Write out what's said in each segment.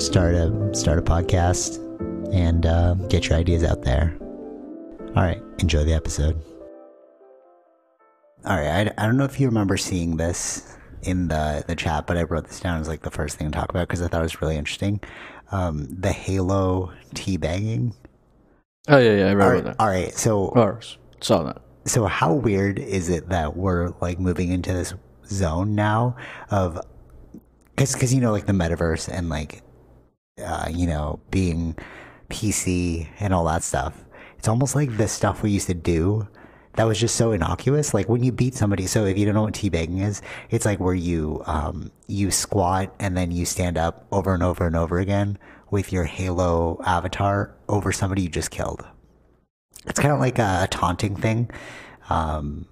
Start a start a podcast and uh, get your ideas out there. All right, enjoy the episode. All right, I, I don't know if you remember seeing this in the the chat, but I wrote this down as like the first thing to talk about because I thought it was really interesting. Um, the Halo teabagging. Oh yeah, yeah, I All remember right, that. all right, so Or saw that. so how weird is it that we're like moving into this zone now of because because you know like the metaverse and like uh, you know being PC and all that stuff. It's almost like the stuff we used to do that was just so innocuous. Like when you beat somebody. So if you don't know what teabagging is, it's like where you um, you squat and then you stand up over and over and over again with your Halo avatar over somebody you just killed. It's kind of like a, a taunting thing. Um,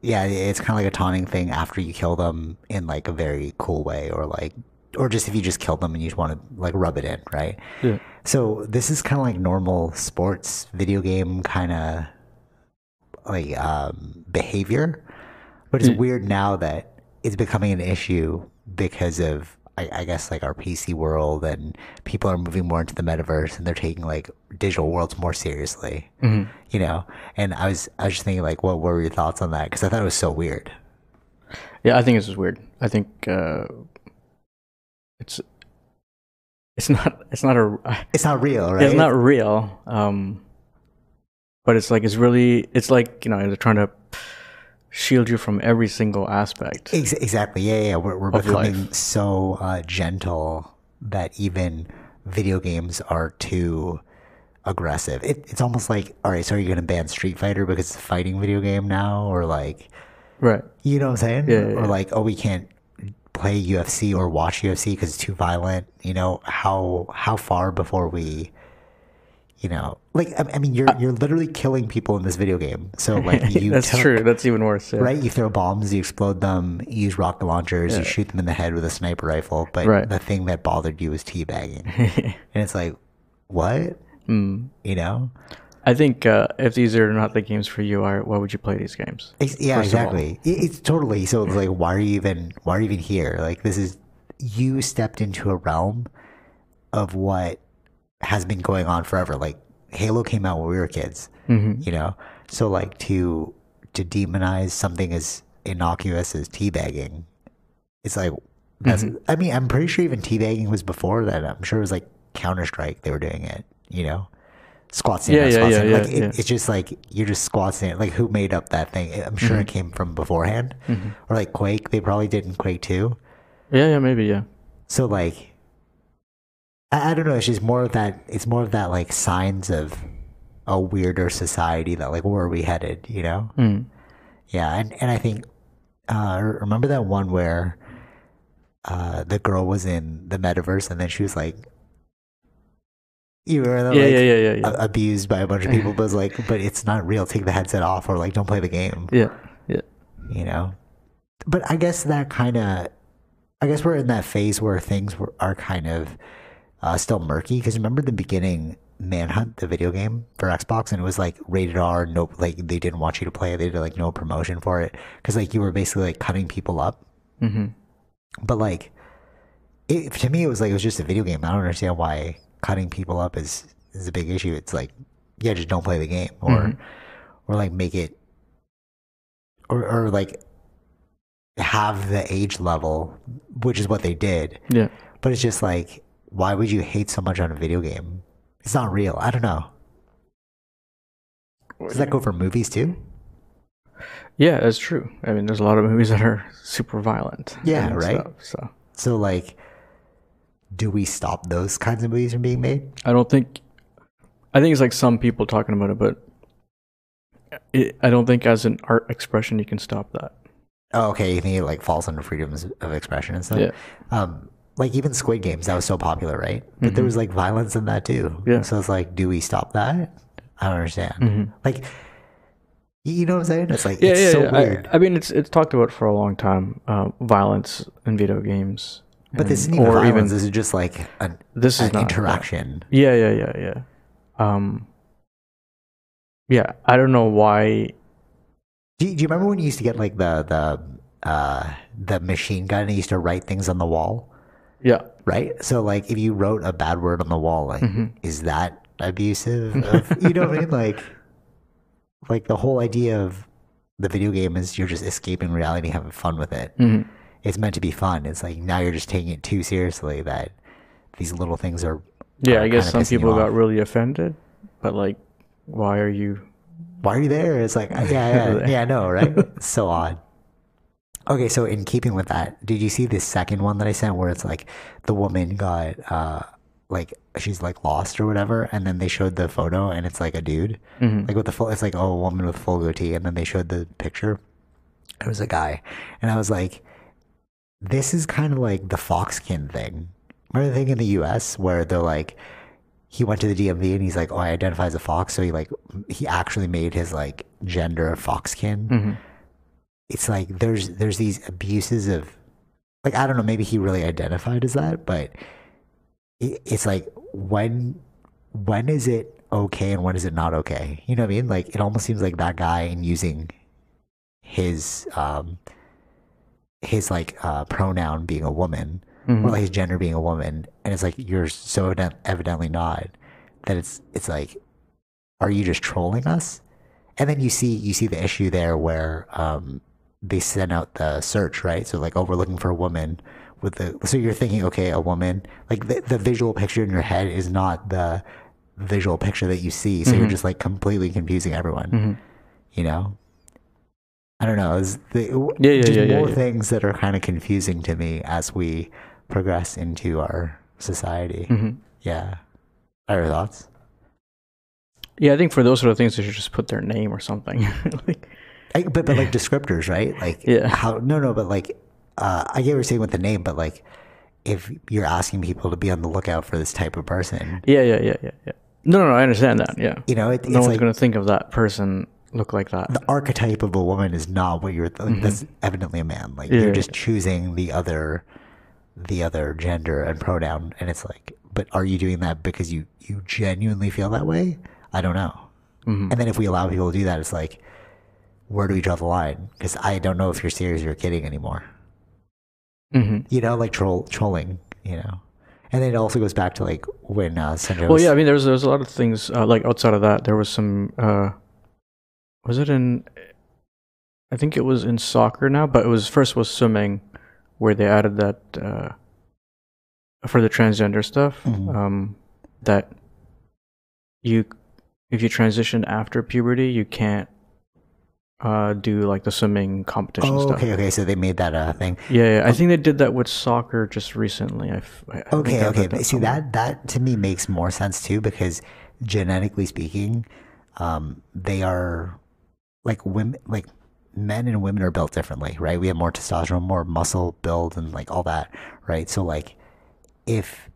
yeah, it's kind of like a taunting thing after you kill them in like a very cool way, or like, or just if you just killed them and you just want to like rub it in, right? Yeah. So this is kind of like normal sports video game kind of like um, behavior, but it's Mm. weird now that it's becoming an issue because of I, I guess like our PC world and people are moving more into the metaverse and they're taking like digital worlds more seriously. Mhm. You know, and I was I was just thinking like, what were your thoughts on that? Because I thought it was so weird. Yeah, I think this is weird. I think uh, it's it's not it's not a It's not real, right? it's not real. Um, but it's like it's really it's like you know they're trying to shield you from every single aspect. Ex- exactly. Yeah, yeah. We're, we're becoming life. so uh, gentle that even video games are too aggressive. It, it's almost like, all right, so are you going to ban Street Fighter because it's a fighting video game now, or like, Right. you know what I'm saying? Yeah, yeah, or yeah. like, oh, we can't play UFC or watch UFC because it's too violent. You know how how far before we. You know, like I, I mean, you're you're literally killing people in this video game. So like, you That's took- true. That's even worse. Yeah. right? You throw bombs, you explode them, you use rocket launchers, you shoot them in the head with a sniper rifle. But Right. the thing that bothered you was teabagging. and it's like, what? Mm. You know? I think uh, if these are not the games for you, why, why would you play these games? Ex- yeah, First of all. exactly. It's totally so. It's like, why are you even? Why are you even here? Like, this is you stepped into a realm of what has been going on forever. Like, Halo came out when we were kids. hmm You know, so like to to demonize something as innocuous as teabagging, it's like that's. Mm-hmm. I mean, I'm pretty sure even teabagging was before that. I'm sure it was like Counter Strike. They were doing it. You know, squat stand. Yeah, yeah, squat yeah, stand. yeah, Like it, it's just like you're just squat stand. Like who made up that thing? I'm sure Mm-hmm. it came from beforehand, or like Quake. They probably did in Quake too. Yeah, yeah, maybe, yeah. So like, I, I don't know. It's just more of that. It's more of that like signs of a weirder society that like where are we headed? You know? Mm. Yeah, and and I think uh, remember that one where uh, the girl was in the metaverse and then she was like, you were Yeah, like, yeah, yeah, yeah, abused by a bunch of people, but it's like, but it's not real. Take the headset off, or like, don't play the game. yeah, yeah. You know. But I guess that kind of, I guess we're in that phase where things were, are kind of uh, still murky. Because remember the beginning, Manhunt, the video game for Xbox, and it was like rated R. No, like they didn't want you to play it. They did like no promotion for it because like you were basically like cutting people up. hmm But like, it, to me, it was like it was just a video game. I don't understand why cutting people up is is a big issue. It's like, yeah, just don't play the game, or Mhm. or like make it, or or like have the age level, which is what they did. Yeah. But it's just like why would you hate so much on a video game? It's not real. I don't know. Does that go for movies too? Yeah, that's true. I mean, there's a lot of movies that are super violent. Yeah, right? stuff, so So like, do we stop those kinds of movies from being made? I don't think. I think it's like some people talking about it, but it, I don't think as an art expression you can stop that. Oh, okay. You think it like falls under freedoms of expression and stuff? Yeah. Um, like even Squid Games, that was so popular, right? But there was like violence in that too. Mm-hmm. Yeah. So it's like, do we stop that? I don't understand. Mhm. Like, you know what I'm saying? It's like Yeah, it's yeah, so yeah. I- weird. I, mean, it's it's talked about for a long time. Uh, violence in video games. But this isn't even or violence. even this is just like an, this is an not interaction. Yeah, yeah, yeah, yeah. Um, yeah, I don't know why. Do you, do you remember when you used to get like the the uh, the machine gun and you used to write things on the wall? Yeah, right? So like if you wrote a bad word on the wall, like Mm-hmm. is that abusive? Of, you know what I mean? Like like the whole idea of the video game is you're just escaping reality, having fun with it. hmm It's meant to be fun. It's like now you're just taking it too seriously that these little things are. yeah. are I guess some people got really offended, but like, why are you? Why are you there? It's like yeah, yeah, yeah. I know, right? So odd. Okay, so in keeping with that, did you see the second one that I sent where it's like the woman got uh like she's like lost or whatever, and then they showed the photo and it's like a dude, Mhm. like with the full. It's like oh, a woman with full goatee, and then they showed the picture. It was a guy, and I was like, this is kind of like the Foxkin thing. Remember the thing in the U.S. where they're like, he went to the DMV and he's like, oh, I identify as a fox, so he like he actually made his like gender Foxkin hmm it's like there's there's these abuses of like I don't know maybe he really identified as that but it, it's like when when is it okay and when is it not okay you know what I mean like it almost seems like that guy and using his um his like uh pronoun being a woman hmm or like his gender being a woman and it's like you're so evident, evidently not that it's it's like are you just trolling us? And then you see you see the issue there where um they send out the search right? So like oh we're looking for a woman with the so you're thinking okay a woman like the, the visual picture in your head is not the visual picture that you see. So you're just like completely confusing everyone hmm you know i don't know it's the, Yeah, yeah, yeah, more yeah. things that are kind of confusing to me as we progress into our society hmm yeah are your thoughts Yeah, I think for those sort of things, they should just put their name or something. like, I, but but like descriptors right like Yeah. how no no but like uh i get what you're saying with the name but like if you're asking people to be on the lookout for this type of person yeah, yeah, yeah, yeah, yeah. No, no, no, I understand that. Yeah, you know it, no one's like gonna think of that person look like that. the archetype of a woman is not what you're th- that's evidently a man like Mm-hmm. Yeah, you're just choosing the other the other gender and pronoun and it's like but are you doing that because you you genuinely feel that way i don't know Mhm. and then if we allow people to do that it's like where do we draw the line because i don't know if you're serious or kidding anymore hmm you know like troll trolling you know and then it also goes back to like when uh Sanjay Well, yeah, I mean, there's there's a lot of things uh, like outside of that. There was some. Uh, was it in? I think it was in soccer now, but it was first was swimming, where they added that uh, for the transgender stuff. Mhm. Um, that you, if you transition after puberty, you can't uh, do like the swimming competition oh stuff. okay okay so they made that a thing Yeah, yeah, I think they did that with soccer just recently. I f- I- Okay, okay. But see that that to me makes more sense too because genetically speaking, um, they are like women, like men and women are built differently, right? We have more testosterone, more muscle build, and like all that, right? So like, if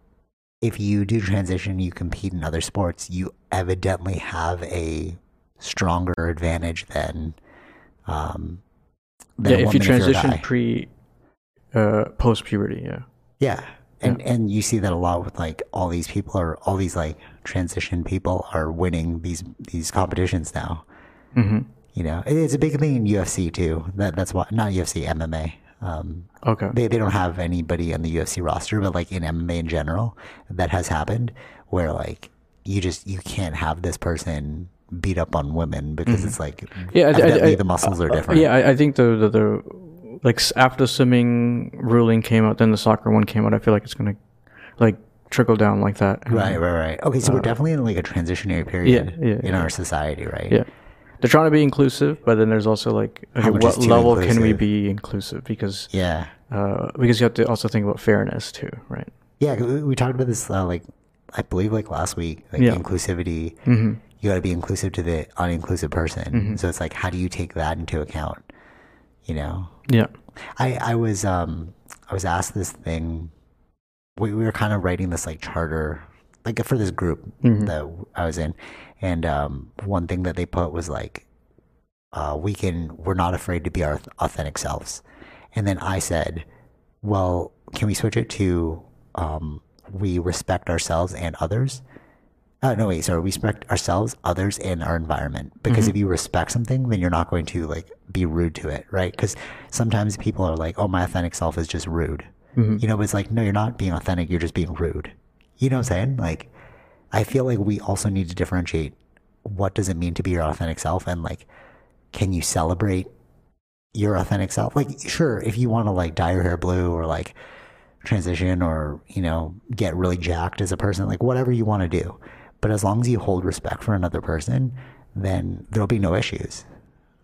if you do transition, you compete in other sports, you evidently have a stronger advantage than um than Yeah, if you woman you're a transition guy. pre, uh, post puberty, yeah. Yeah. And and you see that a lot with like all these people are all these like transition people are winning these these competitions now. hmm You know, it's a big thing in UFC too. That that's why not UFC MMA. Um, Okay. they they don't have anybody on the UFC roster, but like in MMA in general, that has happened where like you just you can't have this person beat up on women because it's like Mm-hmm. Yeah, I- I- the muscles are Uh, different. yeah, I, think the, the the like after the swimming ruling came out, then the soccer one came out. I feel like it's gonna like trickle down like that. Right, right, right. Okay, so we're definitely in like a transitionary period yeah, in our society, right? Yeah. They're trying to be inclusive, but then there's also like, okay, what level can we be inclusive? Because Yeah. uh, because you have to also think about fairness too, right? Yeah, we, talked about this uh, like I believe like last week, like Yeah. inclusivity. Mm-hmm. You got to be inclusive to the uninclusive person. So it's like, how do you take that into account? You know, Yeah. I I was um I was asked this thing. We we were kind of writing this like charter, like for this group that I was in, and um one thing that they put was like, uh, we can we're not afraid to be our authentic selves, and then I said, well, can we switch it to um we respect ourselves and others. Uh, no, wait, sorry. We respect ourselves, others, and our environment. Because if you respect something, then you're not going to like be rude to it, right? Because sometimes people are like, "Oh, my authentic self is just rude," you know. But it's like, no, you're not being authentic. You're just being rude. You know what I'm saying? Like, I feel like we also need to differentiate what does it mean to be your authentic self, and like, can you celebrate your authentic self? Like, sure, if you want to like dye your hair blue or like transition or you know get really jacked as a person like whatever you want to do. But as long as you hold respect for another person then there'll be no issues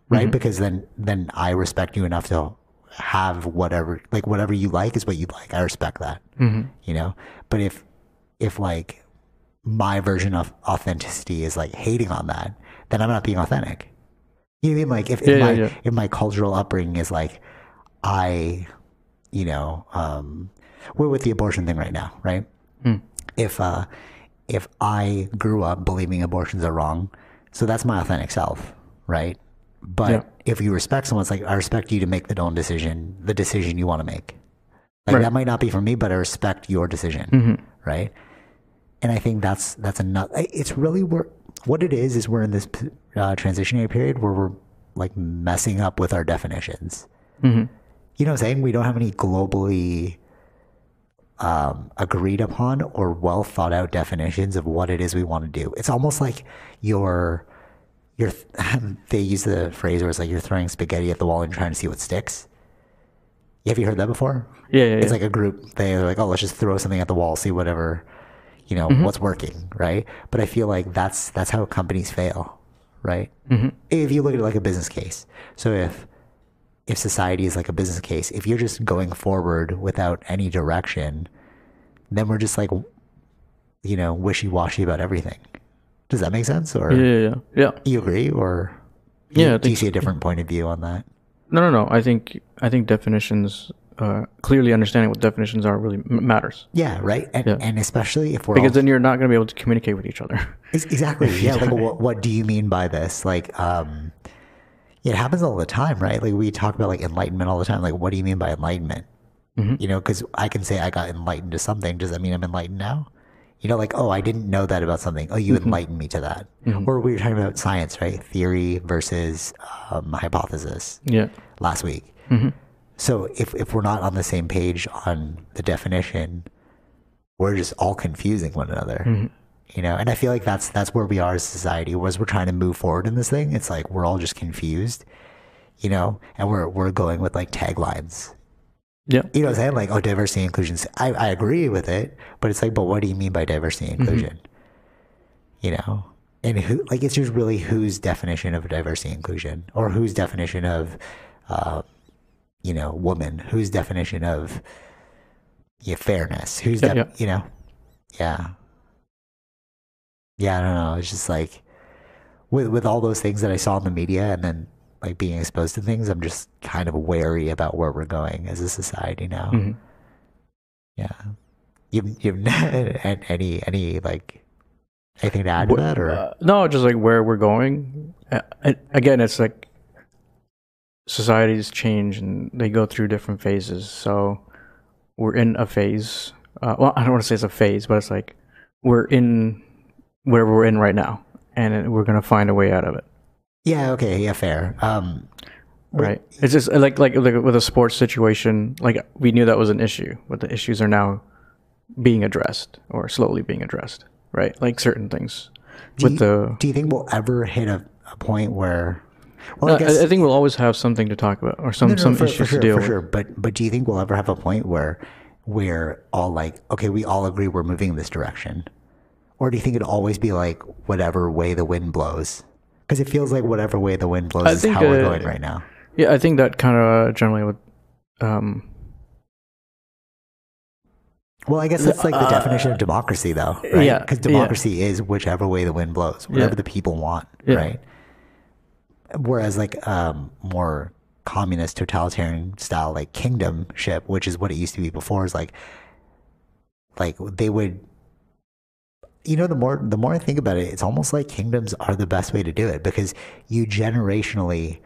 right? Mm-hmm. Because then then i respect you enough to have whatever like whatever you like is what you like. I respect that mm-hmm. you know? But if if like my version of authenticity is like hating on that then i'm not being authentic you know what I mean? Like if, if Yeah, my yeah. if my cultural upbringing is like I you know, um we're with the abortion thing right now, right? If uh if I grew up believing abortions are wrong, so that's my authentic self, right? But if you respect someone, it's like I respect you to make the own decision, the decision you want to make. Like Right. that might not be for me, but I respect your decision, right? And I think that's that's enough. It's really where what it is is we're in this uh, transitionary period where we're like messing up with our definitions. Mm-hmm. You know what I'm saying? We don't have any globally um, agreed upon or well thought out definitions of what it is we want to do. It's almost like you're you're they use the phrase where it's like you're throwing spaghetti at the wall and trying to see what sticks. Have you heard that before? Yeah, yeah, It's yeah. like a group. They're like, oh, let's just throw something at the wall, see whatever, you know, Mm-hmm. what's working, right? But I feel like that's that's how companies fail, right? Mm-hmm. If you look at it like a business case, so if if society is like a business case, if you're just going forward without any direction, then we're just like, you know, wishy washy about everything. Does that make sense? Or yeah, yeah, yeah. yeah. you agree? Or Yeah, I do you see a different point of view on that? No, no, no. I think I think definitions, uh, clearly understanding what definitions are, really m- matters Yeah, right. And, Yeah. and especially if we're because all then you're not going to be able to communicate with each other. Ex- Exactly. Yeah. Like, what, what do you mean by this? Like, um, it happens all the time, right? Like, we talk about like enlightenment all the time. Like, what do you mean by enlightenment? You know, because I can say I got enlightened to something. Does that mean I'm enlightened now? You know, like, oh, I didn't know that about something. Oh, you enlightened me to that. Or we were talking about science, right? Theory versus um, hypothesis yeah, last week. So if if we're not on the same page on the definition, we're just all confusing one another. You know, and I feel like that's that's where we are as a society. As we're trying to move forward in this thing, it's like we're all just confused. You know, and we're we're going with like taglines. yeah, You know what I'm saying? Like, oh, diversity and inclusion. I, I agree with it, but it's like, but what do you mean by diversity and inclusion? You know? And who like it's just really whose definition of diversity and inclusion or whose definition of uh, you know, woman, whose definition of yeah, fairness, Who's Yeah, def- yeah. you know. Yeah. Yeah, I don't know. It's just like with with all those things that I saw in the media and then like being exposed to things, I'm just kind of wary about where we're going as a society now. Mhm. Yeah. You've you've any any like anything to add to that or uh, no, just like where we're going. Uh, again, it's like societies change and they go through different phases. So we're in a phase. Uh, well, I don't want to say it's a phase, but it's like we're in where we're in right now, and we're gonna find a way out of it. Yeah, okay, yeah, fair. Um Right. It's just like like like with a sports situation. Like we knew that was an issue, but the issues are now being addressed or slowly being addressed. Right. Like certain things do with you, the. do you think we'll ever hit a, a point where well, Uh, I guess I, think we'll always have something to talk about or some No, no, some for, issues for sure, to deal for with. sure. But but do you think we'll ever have a point where we're all like, okay, we all agree we're moving in this direction? Or do you think it'd always be like whatever way the wind blows? Because it feels like whatever way the wind blows I is think, how we're uh, going right now. Yeah, I think that kind of generally would. Um, Well, I guess that's like the Uh, definition of democracy, though, right? yeah, Because yeah. democracy is whichever way the wind blows, whatever Yeah. the people want, Yeah. right? Whereas, like, um, more communist, totalitarian style, like kingdomship, which is what it used to be before, is like, like they would, you know, the more the more I think about it, it's almost like kingdoms are the best way to do it because you generationally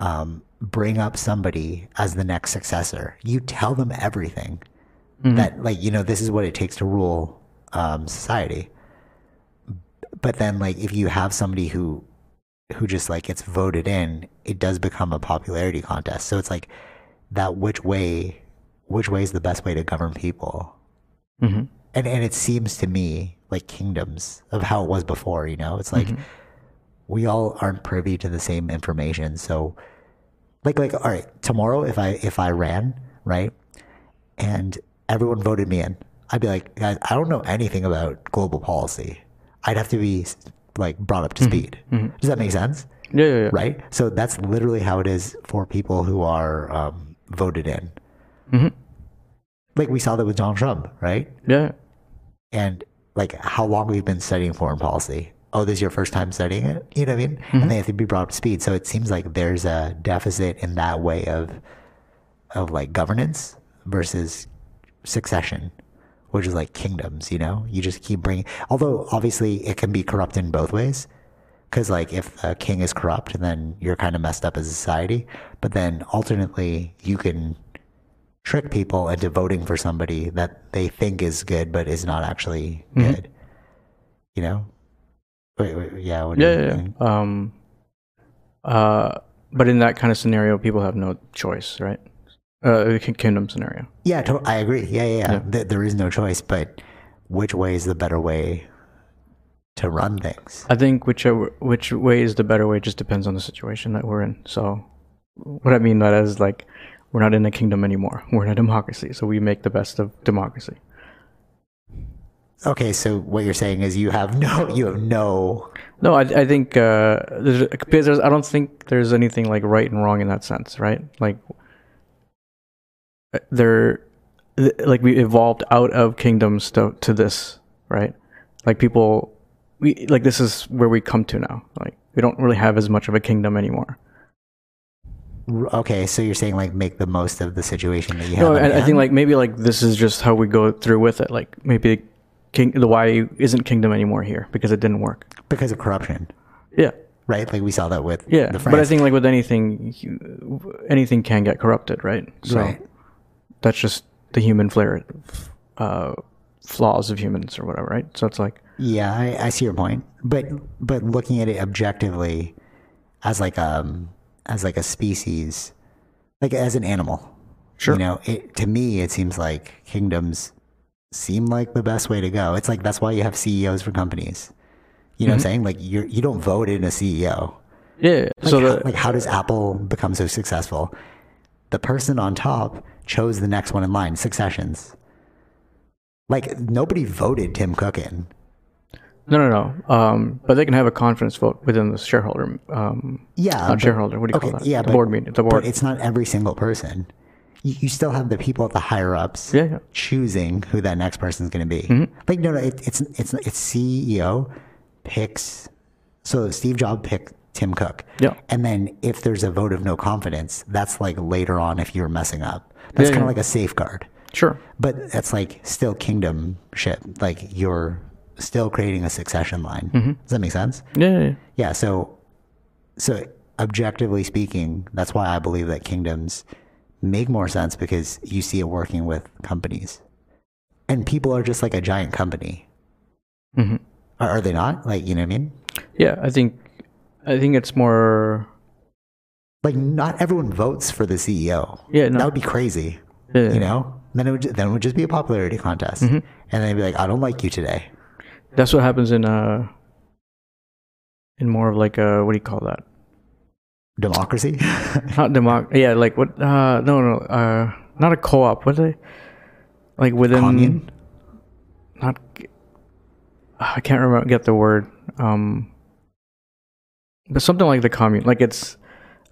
um, bring up somebody as the next successor. You tell them everything that like you know this is what it takes to rule um, society but then like if you have somebody who who just like gets voted in it does become a popularity contest. So it's like that which way which way is the best way to govern people? Mhm. and and it seems to me like kingdoms of how it was before you know? It's like we all aren't privy to the same information. So like like all right tomorrow if i if i ran right and everyone voted me in i'd be like guys i don't know anything about global policy. I'd have to be like brought up to speed does that make sense Yeah, yeah, yeah. right so that's literally how it is for people who are um, voted in Mhm. like we saw that with donald trump right Yeah. and like how long we've been studying foreign policy. Oh, this is your first time studying it? You know what I mean? And they have to be brought up to speed. So it seems like there's a deficit in that way of of like governance versus succession, which is like kingdoms. You know, you just keep bringing. Although obviously it can be corrupt in both ways. Because like if a king is corrupt, then you're kind of messed up as a society. But then alternately, you can trick people into voting for somebody that they think is good but is not actually Mm-hmm. good. You know? Wait, wait, yeah. Yeah, yeah. Um, uh, but in that kind of scenario, people have no choice, right? Uh, kingdom scenario. Yeah, to- I agree. Yeah, yeah, yeah. Yeah. Th- there is no choice, but which way is the better way to run things? I think whichever which way is the better way just depends on the situation that we're in. So, what I mean by that is like we're not in a kingdom anymore. We're in a democracy, so we make the best of democracy. Okay, so what you're saying is you have no, you have no. No, I, I think uh, there's, because there's, I don't think there's anything like right and wrong in that sense, right? Like there, like we evolved out of kingdoms to to this, right? Like people, we like this is where we come to now. Like we don't really have as much of a kingdom anymore. Okay, so you're saying like make the most of the situation that you have. No, at I, I think like maybe like this is just how we go through with it. Like maybe king the why isn't kingdom anymore here because it didn't work. because of corruption, Yeah, right? Like we saw that with yeah. the But I think like with anything, anything can get corrupted, right? So Right. That's just the human flair, uh, flaws of humans or whatever, right? So it's like Yeah, I, I see your point, but but looking at it objectively, as like um as like a species, like as an animal, Sure. You know, it, to me, it seems like kingdoms seem like the best way to go. It's like that's why you have CEOs for companies. You know what I'm saying? Like you you don't vote in a CEO. yeah. Like, so how, the like how does Apple become so successful? The person on top chose the next one in line, successions. Like nobody voted Tim Cook in. no no no. Um, but they can have a confidence vote within the shareholder. Um, Yeah, not but- shareholder. What do you okay, call that? yeah, the but- board meeting. The board. But it's not every single person. You, you still have the people at the higher ups Yeah, yeah. choosing who that next person is going to be. Mm-hmm. Like no, no, it, it's it's it's CEO picks. So Steve Jobs picked Tim Cook. Yeah. And then if there's a vote of no confidence, that's like later on if you're messing up. That's Yeah, kind of yeah. like a safeguard. Sure. But that's like still kingdomship. Like you're still creating a succession line. Mm-hmm. Does that make sense? Yeah, yeah, yeah. So so objectively speaking, that's why I believe that kingdoms make more sense because you see it working with companies. And people are just like a giant company. Mhm. Are, are they not? Like, you know what I mean? Yeah, I think I think it's more. Like not everyone votes for the CEO. Yeah, no. That would be crazy. Yeah. You know? Then it would then it would just be a popularity contest. Mm-hmm. And then they'd be like, I don't like you today. That's what happens in uh in more of like a what do you call that? Democracy? Not democ. Yeah, like what? Uh, no, no. Uh, not a co-op. What they? like within Commune? not I can't remember get the word um but something like the commune like it's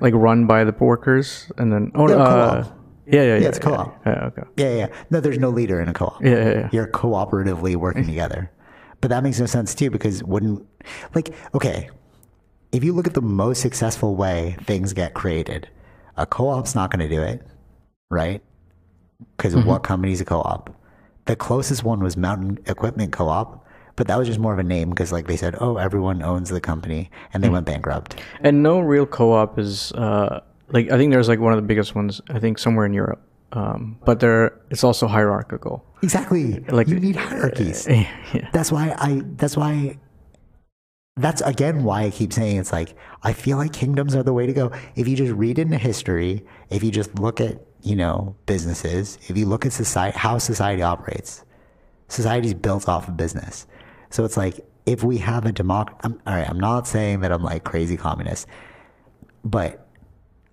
like run by the workers and then oh Yeah, uh, co-op. yeah yeah yeah it's co-op. yeah, yeah, okay Yeah, yeah. No, there's no leader in a co-op. yeah yeah, yeah. You're cooperatively working together. But that makes no sense too because wouldn't like okay, if you look at the most successful way things get created, a co-op's not going to do it, right? Because what company's a co-op? The closest one was Mountain Equipment Co-op, but that was just more of a name because like they said, oh, everyone owns the company, and they went bankrupt. and no real co-op is uh like I think there's like one of the biggest ones I think somewhere in Europe um but there it's also hierarchical Exactly. Like- you need hierarchies. yeah That's why I. That's why. That's again why I keep saying it's like I feel like kingdoms are the way to go. If you just read into history, if you just look at you know businesses, if you look at society, how society operates, society's built off of business. So it's like if we have a democ. I'm, all right, I'm not saying that I'm like crazy communist, but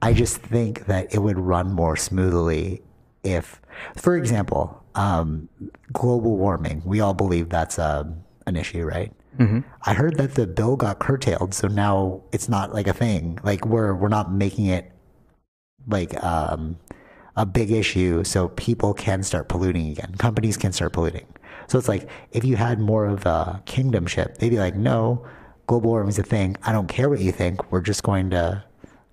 I just think that it would run more smoothly if, for example, um, global warming. We all believe that's um an issue, right? Mm-hmm. I heard that the bill got curtailed, so now it's not like a thing. Like we're we're not making it like um, a big issue, so people can start polluting again. Companies can start polluting. So it's like if you had more of a kingdomship, they'd be like, no, global warming is a thing. I don't care what you think. We're just going to,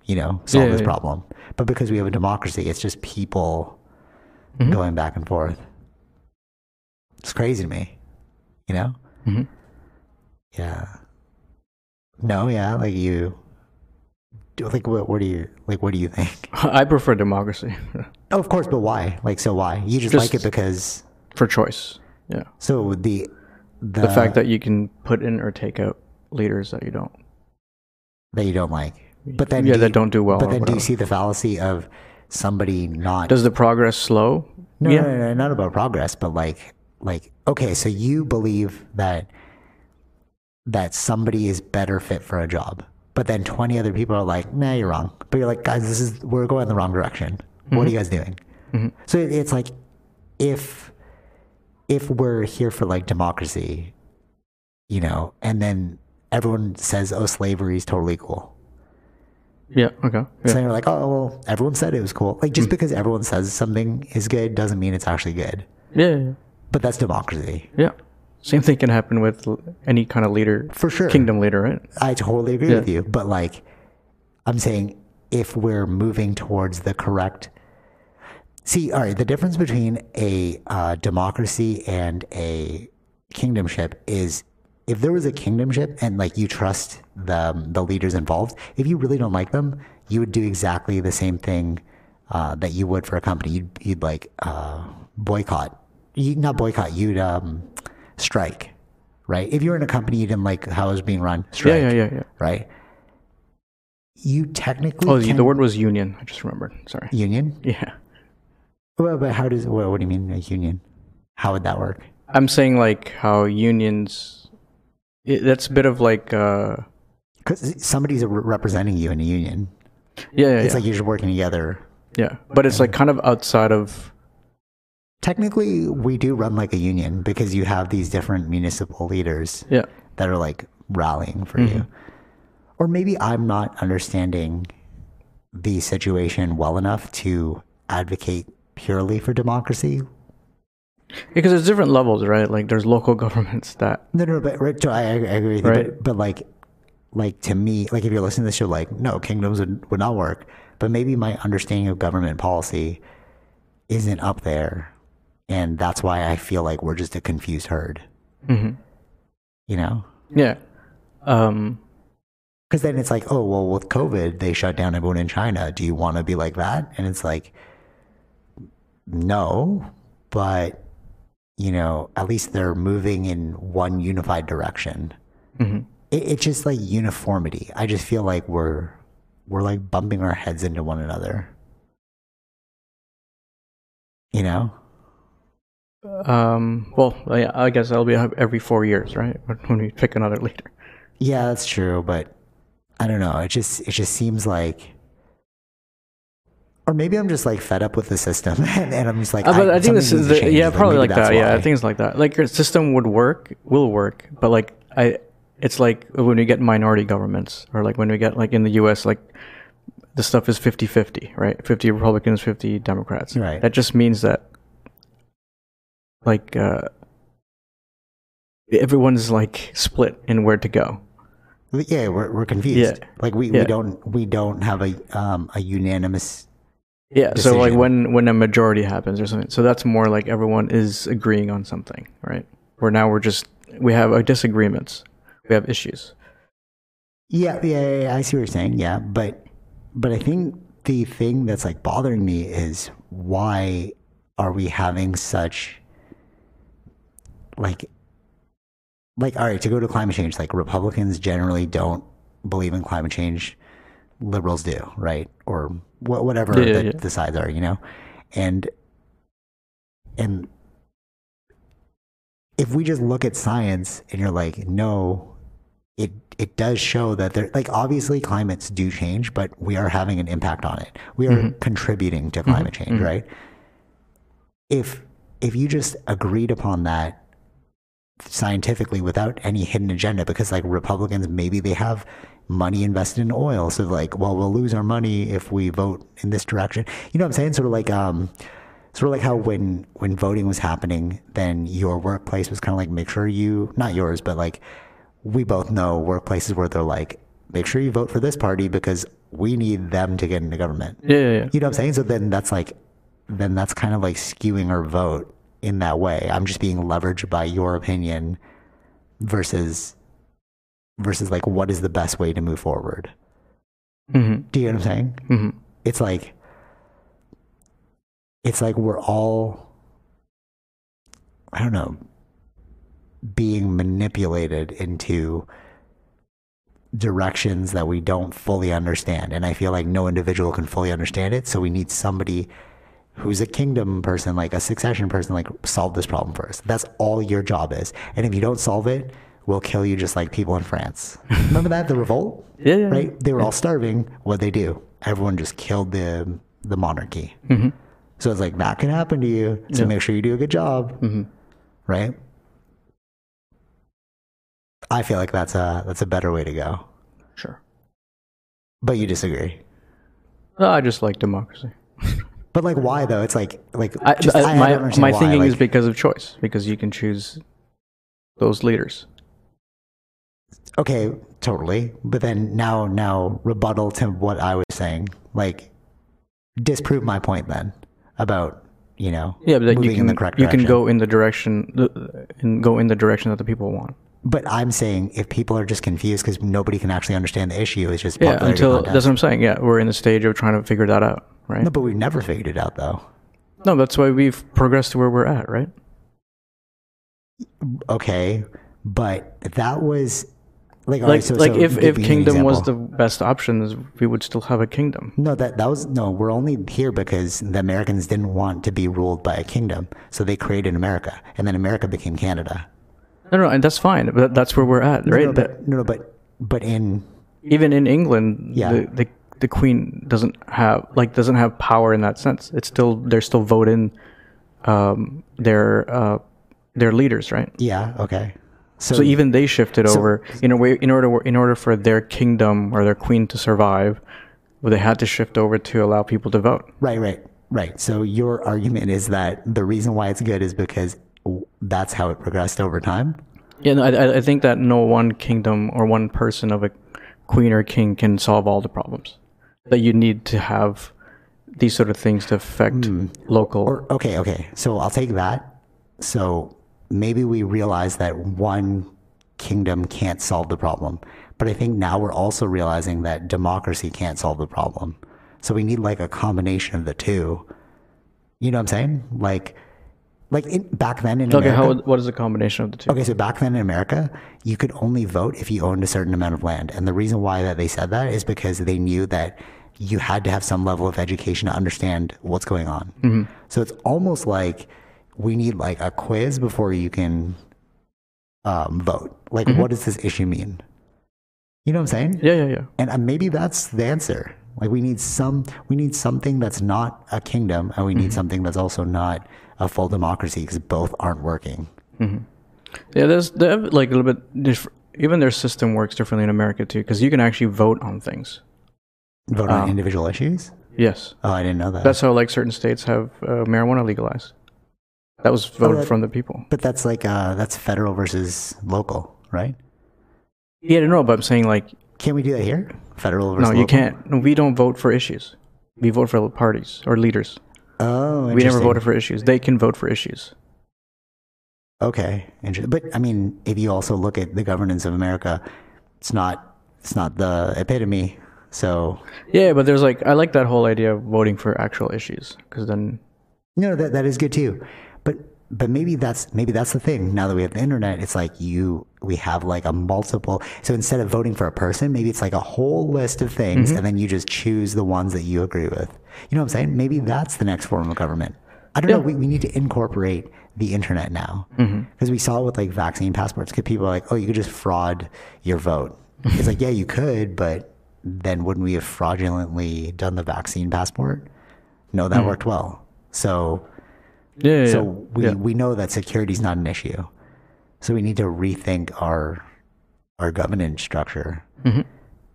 you know, solve Yeah, this yeah. problem. But because we have a democracy, it's just people Mm-hmm. going back and forth. It's crazy to me, you know? Mhm. Yeah. No, yeah, like you. do- Like what? What do you like? What do you think? I prefer democracy Oh, of course, but why? Like, so why? You just, Just- like it because for choice yeah so the the, the fact that you can put in or take out leaders that you don't that you don't like, but then yeah do that you- don't do well But then, do you see the fallacy of somebody not? does the progress slow no, yeah no, no, no, not about progress, but like, like, okay, so you believe that that somebody is better fit for a job, but then twenty other people are like, nah, you're wrong. But you're like, guys, this is we're going in the wrong direction. What are mm-hmm. you guys doing? Mm-hmm. So it's like, if if we're here for like democracy, you know, and then everyone says, oh, slavery is totally cool. yeah okay So yeah. then you're like, oh, well, everyone said it was cool. Like, just hmm. because everyone says something is good doesn't mean it's actually good. yeah yeah But that's democracy. yeah same thing can happen with any kind of leader For sure. kingdom leader right I totally agree Yeah. with you. But, like, I'm saying if we're moving towards the correct. See, all right, the difference between a uh, democracy and a kingdomship is if there was a kingdomship and like you trust the the leaders involved, if you really don't like them, you would do exactly the same thing uh, that you would for a company. You'd, you'd like uh, boycott. You not boycott. You'd um, strike, right? If you were in a company you didn't like how it was being run, strike, yeah yeah yeah yeah right? You technically oh can, the word was union i just remembered sorry union. yeah Well, but how does what, what do you mean a union? How would that work? i'm saying like how unions it, that's a bit of like uh Because somebody's representing you in a union. yeah yeah It's yeah, like you're just working together. yeah. but it's like kind of outside of Technically, we do run like a union because you have these different municipal leaders yeah that are like rallying for you. Or maybe I'm not understanding the situation well enough to advocate purely for democracy. because there's different levels right like there's local governments that No, no, but Rick, I, I agree with you. Right. But, but like, like to me, like if you're listening to this, you're like, no, kingdoms would, would not work. But maybe my understanding of government policy isn't up there, and that's why I feel like we're just a confused herd. Mhm. You know, yeah um because then it's like, oh well, with COVID, they shut down everyone in China. Do you want to be like that? And it's like, no, but you know, at least they're moving in one unified direction. mhm. it, it's just like uniformity. I just feel like we're we're like bumping our heads into one another. You know? Um. Well, yeah, I guess that'll be every four years, right? When we pick another leader. Yeah, that's true, but I don't know. It just it just seems like or maybe I'm just like fed up with the system, and, and I'm just like, Uh, but I, think this is the, yeah, probably like that. Yeah, why. things like that. Like your system would work, will work, but like I, it's like when we get minority governments, or like when we get like in the U.S. like the stuff is 50-50, right? Fifty Republicans, fifty Democrats. Right. That just means that like uh, everyone's like split in where to go. yeah, we're we're confused. Yeah. Like we, we don't we don't have a um a unanimous. Yeah. So like when when a majority happens or something, so that's more like everyone is agreeing on something, right? Where now we're just we have uh, disagreements, we have issues. Yeah, yeah, yeah, yeah, I see what you're saying. Yeah, but but I think the thing that's like bothering me is why are we having such like like all right to go to climate change like republicans generally don't believe in climate change liberals do right or wh- whatever Yeah, the, yeah. the sides are you know? And and if we just look at science and you're like no it it does show that there like obviously climates do change but we are having an impact on it. We are Mm-hmm. contributing to climate change right? If if you just agreed upon that scientifically without any hidden agenda because like republicans maybe they have money invested in oil so like well we'll lose our money if we vote in this direction you know what i'm saying sort of like um sort of like how when when voting was happening then your workplace was kind of like make sure you not yours but like we both know workplaces where they're like make sure you vote for this party because we need them to get into government Yeah, yeah, yeah. you know what I'm saying? So then that's like, then that's kind of like skewing our vote in that way. I'm just being leveraged by your opinion versus, versus like, what is the best way to move forward? Mm-hmm. Do you know what I'm saying? Mm-hmm. It's like, it's like we're all, I don't know, being manipulated into directions that we don't fully understand. And I feel like no individual can fully understand it. So we need somebody who's a kingdom person, like a succession person, like solve this problem first. That's all your job is. And if you don't solve it, we'll kill you just like people in France. Remember that? The revolt? Yeah, yeah. Right? They were all starving. What they do? Everyone just killed the the monarchy. Mhm. So it's like that can happen to you. So Yeah. make sure you do a good job. Mhm. Right? I feel like that's a that's a better way to go. Sure. But you disagree. Uh, I just like democracy. But like why though? It's like like I, just, I- I, my my why. thinking is because of choice, because you can choose those leaders. Okay, totally. But then now now rebuttal to what I was saying. Like disprove my point then about, you know, Yeah, but moving you can in the correct you can go in the direction the- and go in the direction that the people want. But I'm saying if people are just confused because nobody can actually understand the issue, it's just Yeah, until contest. that's what I'm saying. Yeah, we're in the stage of trying to figure that out, right? No, but we've never figured it out though. No, that's why we've progressed to where we're at, right? Okay, but that was like Like, right, so, like so if if kingdom was the best option, we would still have a kingdom. No, that that was no. We're only here because the Americans didn't want to be ruled by a kingdom, so they created America, and then America became Canada. No, no, and that's fine. But that's where we're at, right? no, That- but, no, no, but but in even in England, Yeah. the, the the queen doesn't have like doesn't have power in that sense. It's still they're still voting um, their uh, their leaders, right? yeah, okay. So, So even they shifted over in a way in order in order for their kingdom or their queen to survive. Well, they had to shift over to allow people to vote. right, right, right. So your argument is that the reason why it's good is because that's how it progressed over time. Yeah, no, I, I- I think that no one kingdom or one person of a queen or king can solve all the problems. That you need to have these sort of things to affect hmm. local. Or okay, okay. So I'll take that. So maybe we realize that one kingdom can't solve the problem. But I think now we're also realizing that democracy can't solve the problem. So we need like a combination of the two. You know what I'm saying? Like like in, back then in okay, America. how what is the combination of the two? Okay, so back then in America, you could only vote if you owned a certain amount of land. And the reason why that they said that is because they knew that you had to have some level of education to understand what's going on. Mm-hmm. So it's almost like we need like a quiz before you can um, vote. Like, what does this issue mean? You know what I'm saying? Yeah, yeah, yeah. And uh, maybe that's the answer. Like we need some, we need something that's not a kingdom, and we need something that's also not a full democracy because both aren't working. Yeah, there's they have like a little bit different. Even their system works differently in America too, because you can actually vote on things. Vote on individual issues. Yes, Oh, I didn't know that. that's how like certain states have uh, marijuana legalized. That was voted that- from the people. but that's like uh, that's federal versus local, right? Yeah, I know, but I'm saying like Can't we do that here? Federal versus no, you local? can't. No, we don't vote for issues. We vote for parties or leaders. Oh, We never voted for issues. They can vote for issues. Okay, interesting. But I mean, if you also look at the governance of America, it's not it's not the epitome. So Yeah, but there's like I like that whole idea of voting for actual issues because then no, that that is good too. But but maybe that's maybe that's the thing. Now that we have the internet, it's like you we have like a multiple. So instead of voting for a person, maybe it's like a whole list of things, mm-hmm. and then you just choose the ones that you agree with. You know what I'm saying? Maybe that's the next form of government. I don't know. We, we need to incorporate the internet now mm-hmm. because we saw it with like vaccine passports. Because people are like, oh, you could just fraud your vote. it's like, yeah, you could, but then wouldn't we have fraudulently done the vaccine passport? No, that mm-hmm. worked well. So yeah, yeah, so we, yeah. we know that security is not an issue. So we need to rethink our our governance structure. Mm-hmm.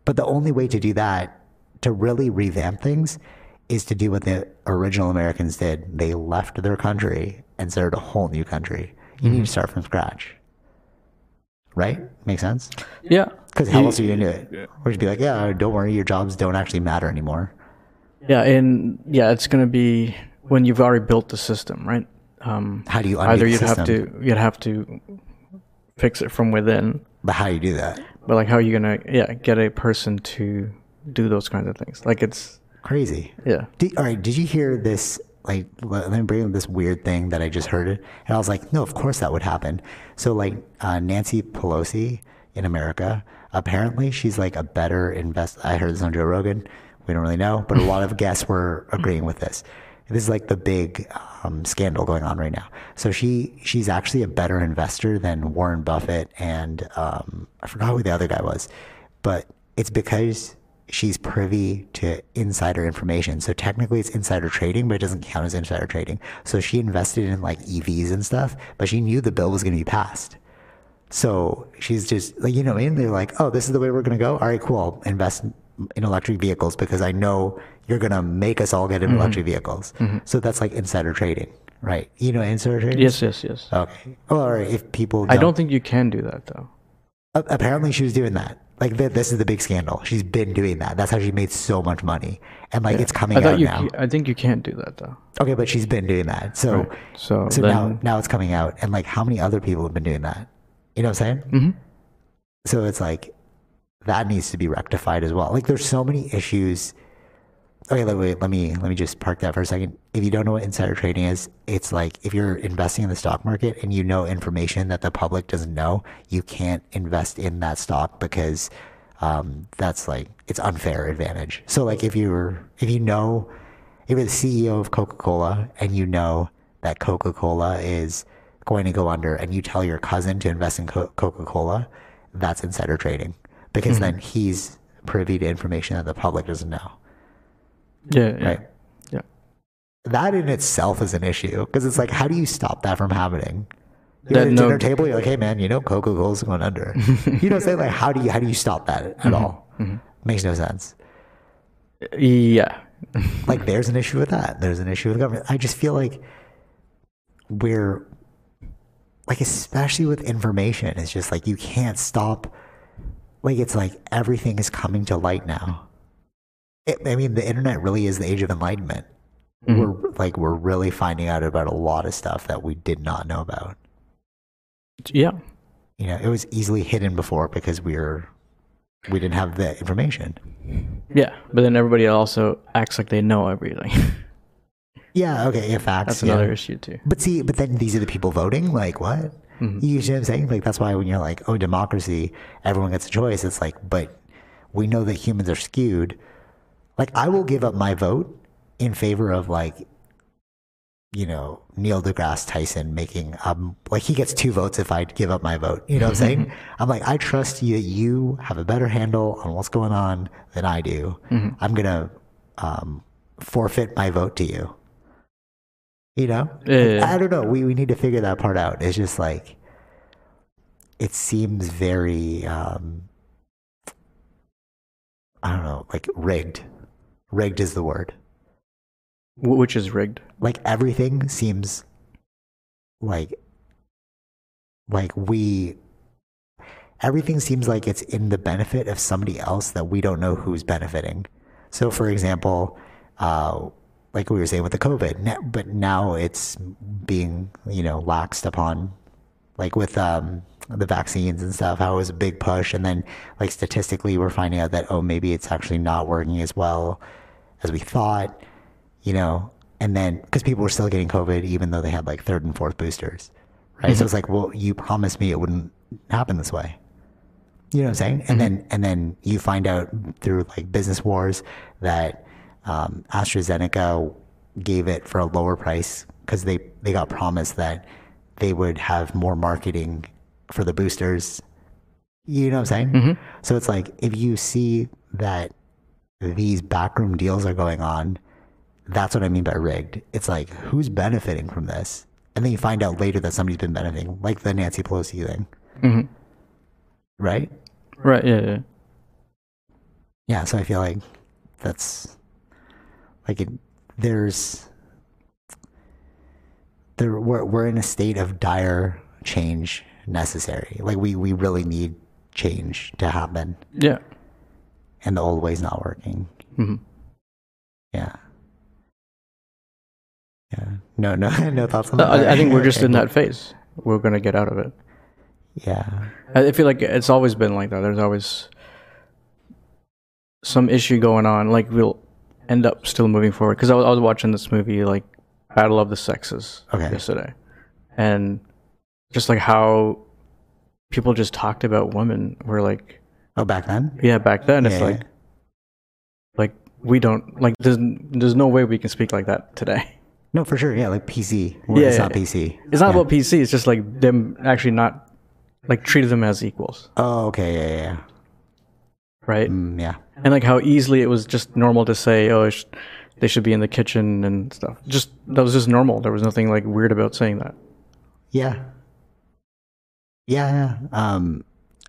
But the only way to do that, to really revamp things, is to do what the original Americans did. They left their country and started a whole new country. You Mm-hmm. need to start from scratch. Right? Make sense? yeah. Because how else are you going to do it? Or just be like, yeah, don't worry, your jobs don't actually matter anymore. Yeah, and yeah, it's gonna be when you've already built the system, right? Um, How do you either the you'd have to you'd have to fix it from within, But how do you do that? but like how are you gonna yeah get a person to do those kinds of things? Like it's Crazy. yeah Did, all right, did you hear this? Like, let me bring up this weird thing that I just heard it, and I was like, no, of course that would happen. So, like, uh, Nancy Pelosi in America, apparently she's like a better invest. I heard this on Joe Rogan. We don't really know, but a lot of guests were agreeing with this. This is like the big um, scandal going on right now. So she she's actually a better investor than Warren Buffett and um, I forgot who the other guy was, but it's because she's privy to insider information. So technically it's insider trading, but it doesn't count as insider trading. So she invested in like EVs and stuff, but she knew the bill was going to be passed. So she's just like, you know, and they're like, oh, this is the way we're going to go. All right, cool. Invest in electric vehicles because I know you're going to make us all get in electric vehicles. So that's like insider trading, right? You know, insider trading? yes yes yes. Okay. Or if people I don't think you can do that though. apparently she was doing that. Like th- this is the big scandal. She's been doing that. That's how she made so much money, and like it's coming out now. I think you can't do that though. Okay, but she's been doing that. So Right. So, so then now now it's coming out, and like how many other people have been doing that? You know what I'm saying? Mm-hmm. So it's like that needs to be rectified as well. Like there's so many issues. Okay, let, wait, let me let me just park that for a second. If you don't know what insider trading is, it's like if you're investing in the stock market and you know information that the public doesn't know, you can't invest in that stock because um, that's like it's unfair advantage. So like if you're if you know if you're the CEO of Coca Cola and you know that Coca Cola is going to go under, and you tell your cousin to invest in Coca Cola, that's insider trading because then he's privy to information that the public doesn't know. yeah yeah Right. yeah. That in itself is an issue because it's like, how do you stop that from happening? You're That at a no- dinner table, you're like, hey man, you know Coca Cola's going under. you know saying? Like, how do you how do you stop that at Mm-hmm. all? Makes no sense. Yeah. like there's an issue with that. There's an issue with government. I just feel like we're like especially with information, it's just like you can't stop like it's like everything is coming to light now. It, I mean the internet really is the age of enlightenment. Mm-hmm. We're like we're really finding out about a lot of stuff that we did not know about. Yeah. You know, it was easily hidden before because we were we didn't have the information. Yeah. But then everybody also acts like they know everything. Yeah, okay, yeah, facts. That's yeah. another issue too. But see, but then these are the people voting. Like, what? Mm-hmm. You see what I'm saying? Like, that's why when you're like, oh, democracy, everyone gets a choice. It's like, but we know that humans are skewed. Like, I will give up my vote in favor of like you know, Neil deGrasse Tyson making um like he gets two votes if I give up my vote. You know what I'm saying? I'm like, I trust you that you have a better handle on what's going on than I do. I'm gonna um forfeit my vote to you. You know? Yeah. I don't know. We we need to figure that part out. It's just like it seems very um I don't know, like rigged. Rigged is the word. Which is rigged. Like everything seems like like we everything seems like it's in the benefit of somebody else that we don't know who's benefiting. So for example, uh like we were saying with the COVID, but now it's being, you know, laxed upon like with um the vaccines and stuff, how it was a big push and then like statistically we're finding out that oh maybe it's actually not working as well as we thought, you know, and then because people were still getting COVID even though they had like third and fourth boosters. Right. So it's like, well, you promised me it wouldn't happen this way. You know what I'm saying? And then and then you find out through like business wars that um, AstraZeneca gave it for a lower price because they they got promised that they would have more marketing for the boosters. You know what I'm saying? So it's like if you see that these backroom deals are going on, that's what I mean by rigged. It's like who's benefiting from this, and then you find out later that somebody's been benefiting, like the Nancy Pelosi thing, Mhm. right? Right. Yeah. Yeah. yeah so i feel like that's like it there's there we're, we're in a state of dire change necessary like we we really need change to happen Yeah. and the old way's not working hmm yeah yeah no no no thoughts on that I, I think we're just in that phase. We're gonna get out of it. yeah I I feel like it's always been like that. There's always some issue going on. Like we'll end up still moving forward. Because I was, I was watching this movie, like Battle of the Sexes, Okay. yesterday, and just like how people just talked about women were like, oh back then yeah, back then it's Yeah. like, like we don't like. There's there's no way we can speak like that today. no for sure yeah like pc Yeah, it's yeah, not pc It's not Yeah. about PC. It's just like them actually not like treated them as equals, oh okay yeah yeah, yeah right? Mm, yeah and like how easily it was just normal to say, oh, sh- they should be in the kitchen and stuff. Just that was just normal. There was nothing like weird about saying that. Yeah. Yeah. Um,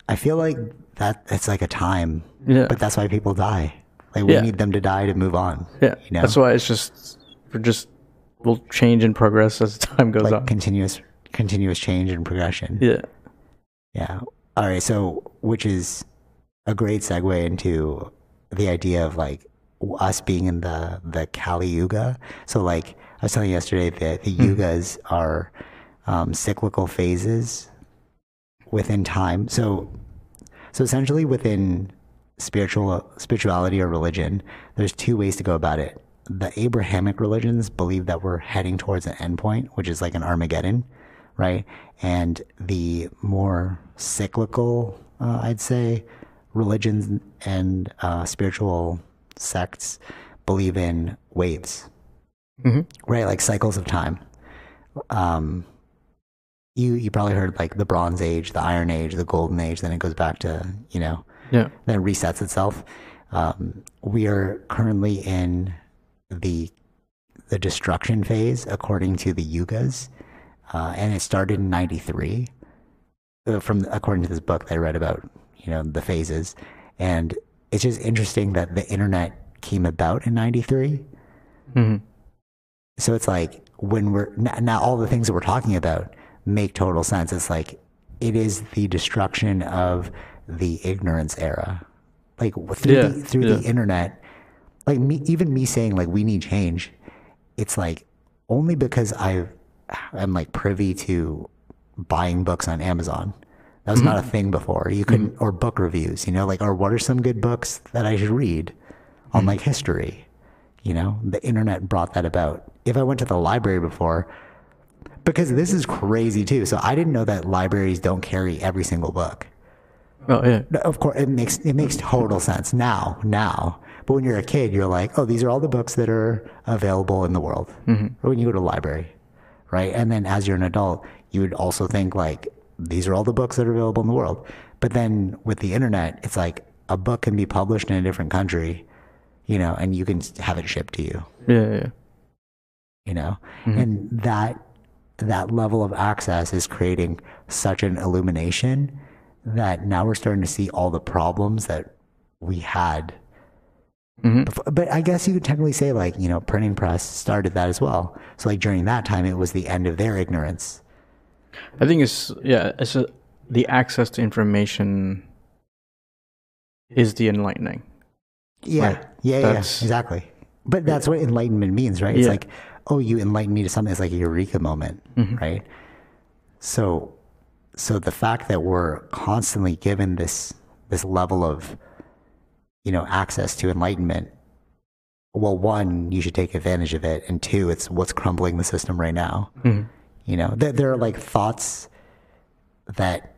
I feel like that it's like a time, Yeah, but that's why people die. Like we Yeah. need them to die to move on. yeah. you know? That's why it's just we're just we'll change and progress as time goes Like on. continuous, continuous change and progression. Yeah, Yeah. All right. So, which is a great segue into the idea of like us being in the the Kali Yuga. So, like I was telling you yesterday that the yugas are um, cyclical phases within time. So, so essentially within spiritual spirituality or religion, there's two ways to go about it. The Abrahamic religions believe that we're heading towards an endpoint, which is like an Armageddon, right? And the more cyclical, uh, I'd say, religions and uh, spiritual sects believe in waves, Mhm. right? Like cycles of time. Um, you you probably heard like the Bronze Age, the Iron Age, the Golden Age. Then it goes back to you know yeah, then resets itself. Um, we are currently in the the destruction phase according to the yugas, uh, and it started in '93. Uh, from according to this book that I read about, you know, the phases, and it's just interesting that the internet came about in '93. hmm So it's like when we're now all the things that we're talking about make total sense. It's like it is the destruction of the ignorance era, like through Yeah, the, through yeah. the internet. Like me, even me saying like we need change, it's like only because I am like privy to buying books on Amazon. That was not a mm-hmm. thing before. You couldn't mm-hmm. or book reviews, you know, like or what are some good books that I should read on mm-hmm. like history. You know, the internet brought that about. If I went to the library before, because this is crazy too. So I didn't know that libraries don't carry every single book. Oh yeah, Of course, it makes it makes total sense now. Now, but when you're a kid, you're like, oh, these are all the books that are available in the world. Mm-hmm. Or when you go to a library, right? And then as you're an adult, you would also think like these are all the books that are available in the world. But then with the internet, it's like a book can be published in a different country, you know, and you can have it shipped to you, Yeah, yeah, you know, and that that level of access is creating such an illumination that now we're starting to see all the problems that we had Mhm. before. But I guess you could technically say, like, you know, printing press started that as well. So, like, during that time, it was the end of their ignorance. I think it's yeah, it's a, the access to information is the enlightening. Yeah. Yeah, yeah, exactly. But that's what enlightenment means, right? It's Yeah. like, oh, you enlighten me to something. It's like a eureka moment, Mm-hmm. right? So, so the fact that we're constantly given this this level of, you know, access to enlightenment. Well, one, you should take advantage of it, and two, it's what's crumbling the system right now. Mhm. You know, there, there are like thoughts that,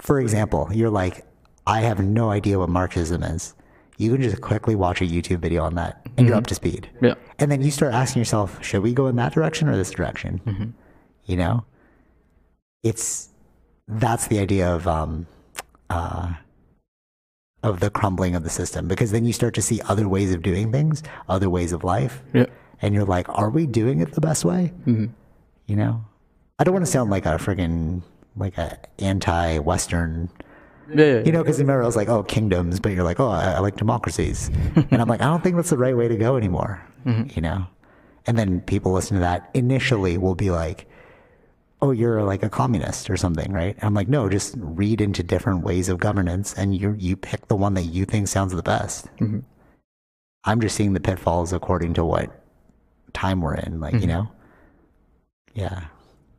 for example, you're like, I have no idea what Marxism is. You can just quickly watch a YouTube video on that and you're up to speed. Yeah. And then you start asking yourself, should we go in that direction or this direction? You know, it's that's the idea of um, uh, of the crumbling of the system because then you start to see other ways of doing things, other ways of life, Yeah. and you're like, are we doing it the best way? Mhm. You know, I don't want to sound like a friggin' like a anti-Western Yeah, yeah, you know, because remember I was like, oh, kingdoms, but you're like, oh, I, I like democracies, and I'm like, I don't think that's the right way to go anymore. Mm-hmm. You know, and then people listen to that initially will be like, oh, you're like a communist or something, right? And I'm like, no, just read into different ways of governance, and you you pick the one that you think sounds the best. Mm-hmm. I'm just seeing the pitfalls according to what time we're in, like you mm-hmm. know, yeah,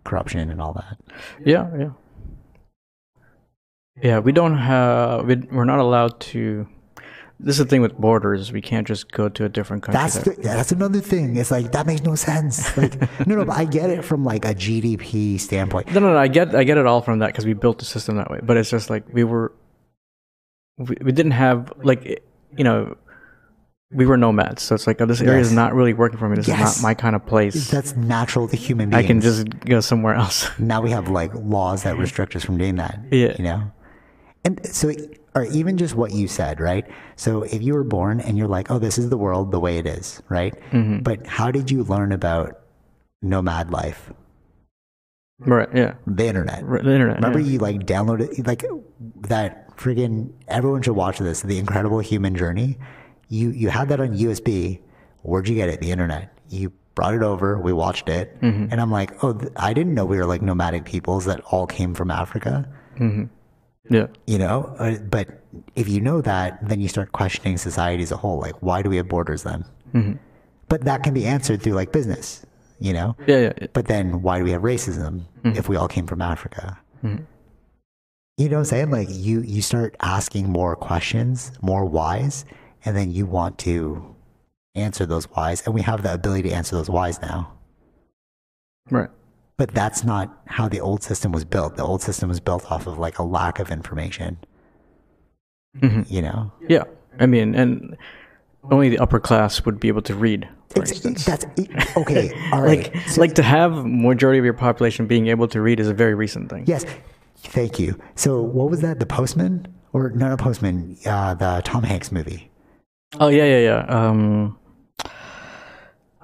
corruption and all that. Yeah, yeah. Yeah, we don't have. we- We're not allowed to. This is the thing with borders. We can't just go to a different country. That's that- the, that's another thing. It's like that makes no sense. Like no, no, but I get it from like a GDP standpoint. no, no, no. I get, I get it all from that because we built the system that way. But it's just like we were, we, we didn't have like, you know, we were nomads. So it's like, oh, this area Yes. is not really working for me. This Yes. is not my kind of place. That's natural to human beings. I can just go somewhere else. now we have like laws that restrict us from doing that. Yeah. you know, and so or even just what you said, right? So if you were born and you're like, oh, this is the world the way it is, right? Mm-hmm. But how did you learn about nomad life? right. Yeah. The internet. Right, the internet. Remember yeah. you like downloaded like that friggin' everyone should watch this, The Incredible Human Journey. You you had that on USB. Where'd you get it? The internet. You brought it over, we watched it, Mm-hmm. and I'm like, oh, th- I didn't know we were like nomadic peoples that all came from Africa. Yeah. You know, uh, but if you know that, then you start questioning society as a whole. Like, why do we have borders then? Mm-hmm. But that can be answered through like business. You know, Yeah. Yeah. yeah. but then why do we have racism if we all came from Africa? You know what I'm saying? Like you you start asking more questions, more whys, and then you want to answer those whys, and we have the ability to answer those whys now. Right. But that's not how the old system was built. The old system was built off of like a lack of information. Mhm. You know, Yeah. I mean, and only the upper class would be able to read, for Ex- instance. that's okay. All right. like, like to have majority of your population being able to read is a very recent thing. Yes. Thank you. So what was that? The Postman or not a Postman? Uh, the Tom Hanks movie. Oh yeah, yeah, yeah. Um,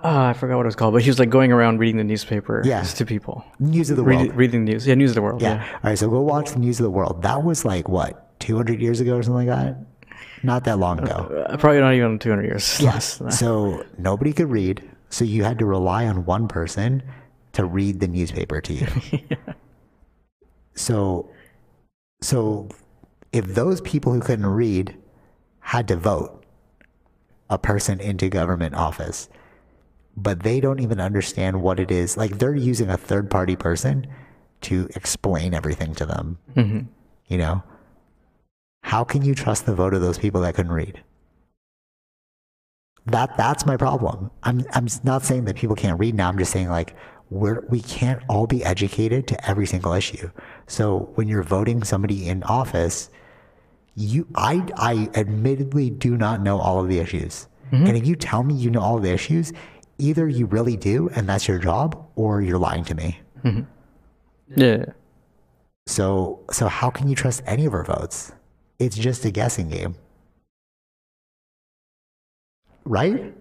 ah, I forgot what it was called, but he was like going around reading the newspaper Yeah. to people, News of the World. Read, reading the news. Yeah, news of the world. Yeah. Yeah. All right. So go watch the News of the World. That was like what, 200 years ago or something like that? Not that long ago. Uh, probably not even 200 years. than that. So nobody could read. So you had to rely on one person to read the newspaper to you. So, so if those people who couldn't read had to vote a person into government office, but they don't even understand what it is, like they're using a third party person to explain everything to them. Mhm. You know, how can you trust the vote of those people that couldn't read? That that's my problem. I'm I'm not saying that people can't read now. I'm just saying like we're we can't all be educated to every single issue. So when you're voting somebody in office, you I I admittedly do not know all of the issues. And if you tell me you know all of the issues, either you really do and that's your job, or you're lying to me. Yeah. So so how can you trust any of our votes? It's just a guessing game. Right?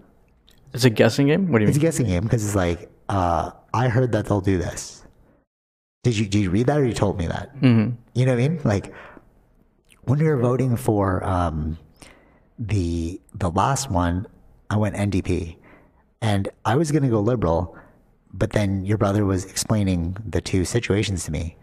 It's a guessing game. What do you mean? It's a guessing game because it's like, uh, I heard that they'll do this. Did you did you read that or you told me that? Mm-hmm. You know what I mean? Like when we were voting for um, the the last one, I went NDP, and I was gonna go liberal, but then your brother was explaining the two situations to me.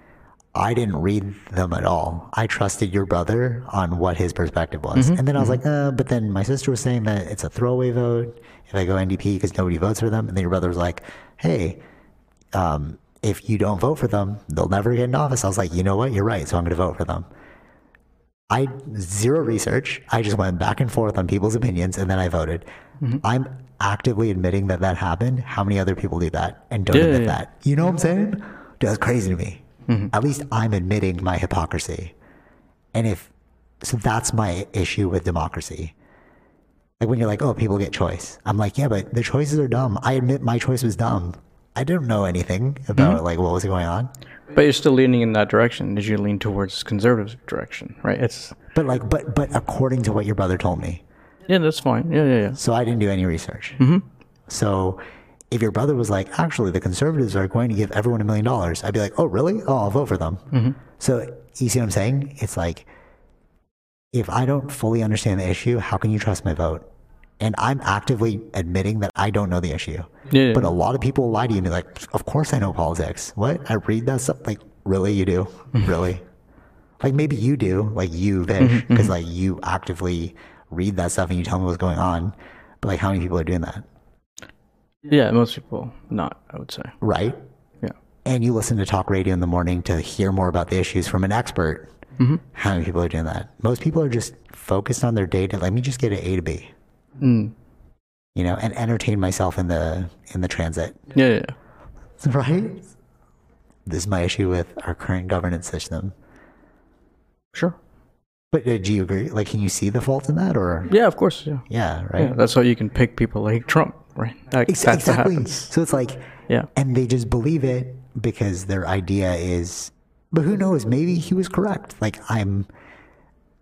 I didn't read them at all. I trusted your brother on what his perspective was, and then I was like, uh, but then my sister was saying that it's a throwaway vote if I go NDP because nobody votes for them, and then your brother was like, hey, um, if you don't vote for them, they'll never get in office. I was like, you know what? You're right. So I'm going to vote for them. I zero research. I just went back and forth on people's opinions and then I voted. Mm-hmm. I'm actively admitting that that happened. How many other people do that and don't Yeah, admit yeah, that? You know what I'm saying? That's crazy to me. Mm-hmm. At least I'm admitting my hypocrisy. And if so, that's my issue with democracy. Like when you're like, oh, people get choice. I'm like, yeah, but the choices are dumb. I admit my choice was dumb. I didn't know anything about hmm? like what was going on. But you're still leaning in that direction. Did you lean towards conservative direction? Right. It's But like, but but according to what your brother told me, yeah, that's fine. Yeah, yeah, yeah. so I didn't do any research. Mm-hmm. So if your brother was like, actually, the conservatives are going to give everyone a million dollars, I'd be like, oh, really? Oh, I'll vote for them. Mm-hmm. So you see what I'm saying? It's like, if I don't fully understand the issue, how can you trust my vote? And I'm actively admitting that I don't know the issue. Yeah. But a lot of people lie to you and be like, of course I know politics. What? I read that stuff? Like, really? You do? Mm-hmm. really? Like, maybe you do, like you, Vish, mm-hmm, mm-hmm. because like you actively read that stuff and you tell me what's going on. But like, how many people are doing that? Yeah, most people not. I would say. Right? Yeah. And you listen to talk radio in the morning to hear more about the issues from an expert. How many people are doing that? Most people are just focused on their data. Let me just get an A to B. Mm. You know, and entertain myself in the in the transit. Yeah, yeah, yeah. Right? This is my issue with our current governance system. Sure. But uh, do you agree? Like, can you see the fault in that, or Yeah, of course. Yeah. yeah, right? Yeah, that's how you can pick people like Trump, right? That, Ex- that's exactly. happens. So it's like, Yeah. and they just believe it because their idea is. But who knows? Maybe he was correct. Like I'm.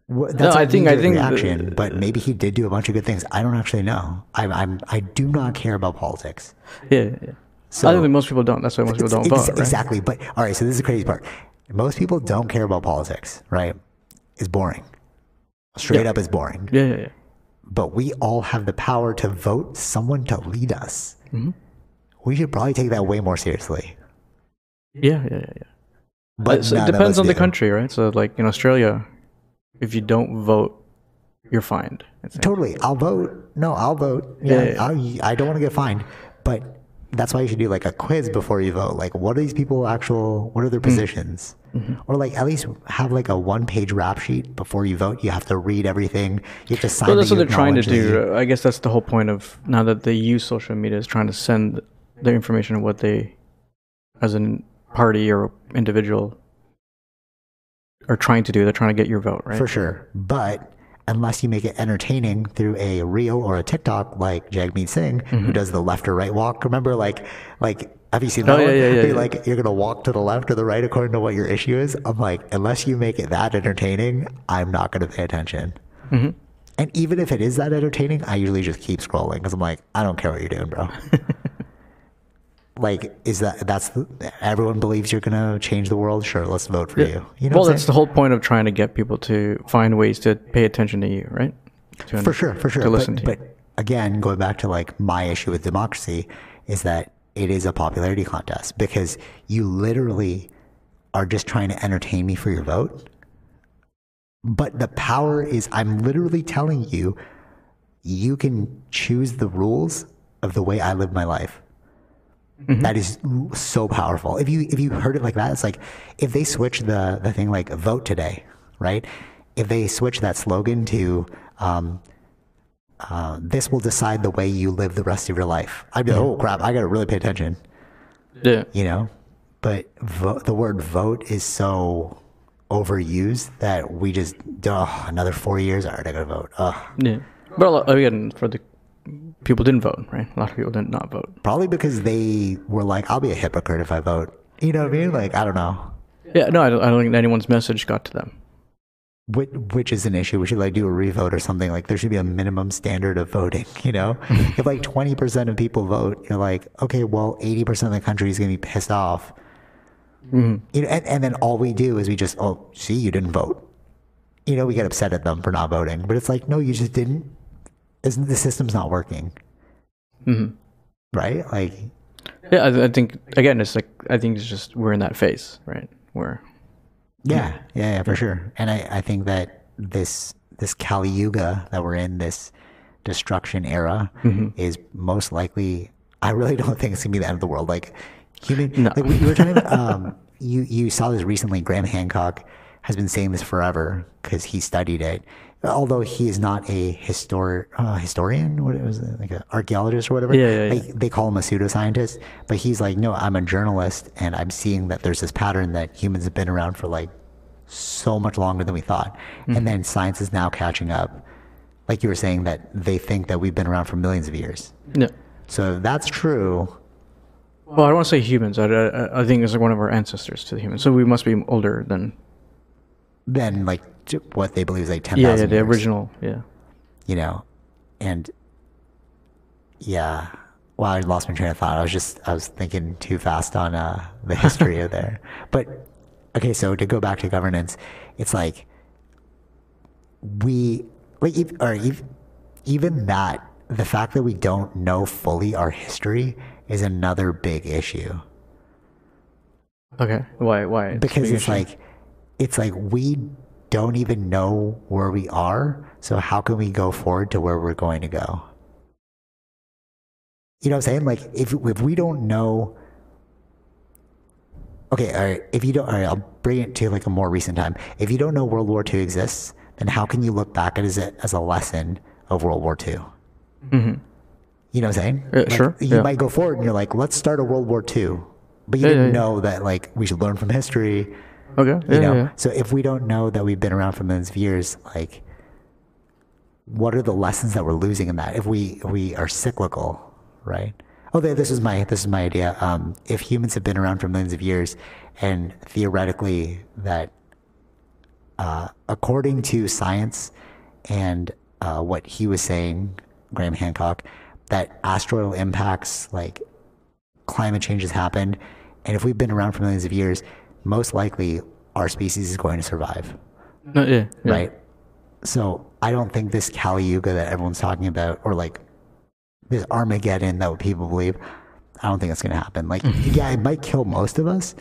Wh- That's I a think- I think the- reaction. but maybe he did do a bunch of good things. I don't actually know. I'm. I'm. I do not care about politics. Yeah, yeah. So- I think most people don't. That's why most people don't Ex- vote, right? Exactly. But all right. So this is the crazy part. Most people don't care about politics. Right? It's boring. Straight Yeah. up, it's boring. Yeah, yeah, yeah. But we all have the power to vote someone to lead us. Mm-hmm. We should probably take that way more seriously. Yeah, yeah, yeah, yeah. But It's- it depends on the country, right? So, like in Australia, if you don't vote, you're fined. Totally. I'll vote. No, I'll vote. Yeah. Yeah, yeah. I'll, I don't want to get fined. But that's why you should do like a quiz before you vote. Like, what are these people actual, what are Mm. their positions? Mm-hmm. Or like at least have like a one page rap sheet before you vote. You have to read everything. You have to sign Well, that's that what they're trying to acknowledge that you- do. I guess that's the whole point of now that they use social media is trying to send their information of what they, as a party or individual, are trying to do. They're trying to get your vote, right? For sure. But unless you make it entertaining through a reel or a TikTok like Jagmeet Singh, Mm-hmm. who does the left or right walk. Remember, like, like, have you seen Oh, that yeah, yeah, yeah, yeah. Like, you're gonna walk to the left or the right according to what your issue is. I'm like, unless you make it that entertaining, I'm not gonna pay attention. Mm-hmm. And even if it is that entertaining, I usually just keep scrolling because I'm like, I don't care what you're doing, bro. like, is that that's everyone believes you're gonna change the world? Sure, let's vote for you. You know, well, that's the whole point of trying to get people to find ways to pay attention to you, right? To for sure, for sure. To listen but, to you. but again, going back to like my issue with democracy is that it is a popularity contest because you literally are just trying to entertain me for your vote. But the power is, I'm literally telling you, you can choose the rules of the way I live my life. That is so powerful. If you if you heard it like that, it's like if they switch the the thing like vote today, right? If they switch that slogan to um, uh, this will decide the way you live the rest of your life, I'd be like, oh crap, I got to really pay attention, yeah, you know. But vo- the word vote is so overused that we just oh, another four years. All right, I got to vote. Ugh. yeah. But lot- again, for the people didn't vote, right? A lot of people did not vote. Probably because they were like, I'll be a hypocrite if I vote. You know what I mean? Like, I don't know. Yeah, no, I don't, I don't think anyone's message got to them. Which, which is an issue. We should like do a revote or something. Like there should be a minimum standard of voting. You know, if like twenty percent of people vote, you're like, okay, well, eighty percent of the country is gonna be pissed off. Mm-hmm. You know, and, and then all we do is we just, oh, see, you didn't vote. You know, we get upset at them for not voting, but it's like, no, you just didn't. Isn't the system's not working? Right? Like, Yeah, I, I think again, it's like I think it's just we're in that phase, right? Where Yeah, yeah, yeah, for sure. And I, I think that this this Kali Yuga that we're in, this destruction era, is most likely. I really don't think it's gonna be the end of the world. Like human, No. like we were talking about. Um, you you saw this recently. Graham Hancock has been saying this forever because he studied it. Although he is not a histor uh, historian, what it was it, like an archaeologist or whatever. Yeah, yeah, yeah. Like, they call him a pseudoscientist, but he's like, no, I'm a journalist, and I'm seeing that there's this pattern that humans have been around for like so much longer than we thought, Mm-hmm. and then science is now catching up. Like you were saying, that they think that we've been around for millions of years. yeah. So that's true, Well, I don't want to say humans. I, I, I think it's like one of our ancestors to the humans. So we must be older than then like what they believe is like ten yeah, yeah, the years. original. Yeah. you know, and yeah. Wow, I lost my train of thought. I was just I was thinking too fast on uh, the history of there. But okay, so to go back to governance, it's like we like or ev- even that the fact that we don't know fully our history is another big issue Okay. Why? Why? Because big it's like it's like we don't even know where we are so how can we go forward to where we're going to go? You know what i'm saying? Like if if we don't know okay all right if you don't all right i'll bring it to like a more recent time. If you don't know world war ii exists then how can you look back at it as a, lesson of world war ii Mhm. you know what i'm saying? Yeah, Like, sure, you yeah. might go forward and you're like let's start a world war ii but you Yeah, didn't know that like we should learn from history Okay. Yeah, you know? yeah, so if we don't know that we've been around for millions of years like what are the lessons that we're losing in that? If we if we are cyclical right? Oh this is my this is my idea. Um, if humans have been around for millions of years and theoretically that uh, according to science and uh, what he was saying graham hancock that asteroidal impacts like climate change has happened. And if we've been around for millions of years most likely our species is going to survive No, yeah, yeah. right so i don't think this kali yuga that everyone's talking about or like this armageddon that people believe i don't think it's going to happen like yeah it might kill most of us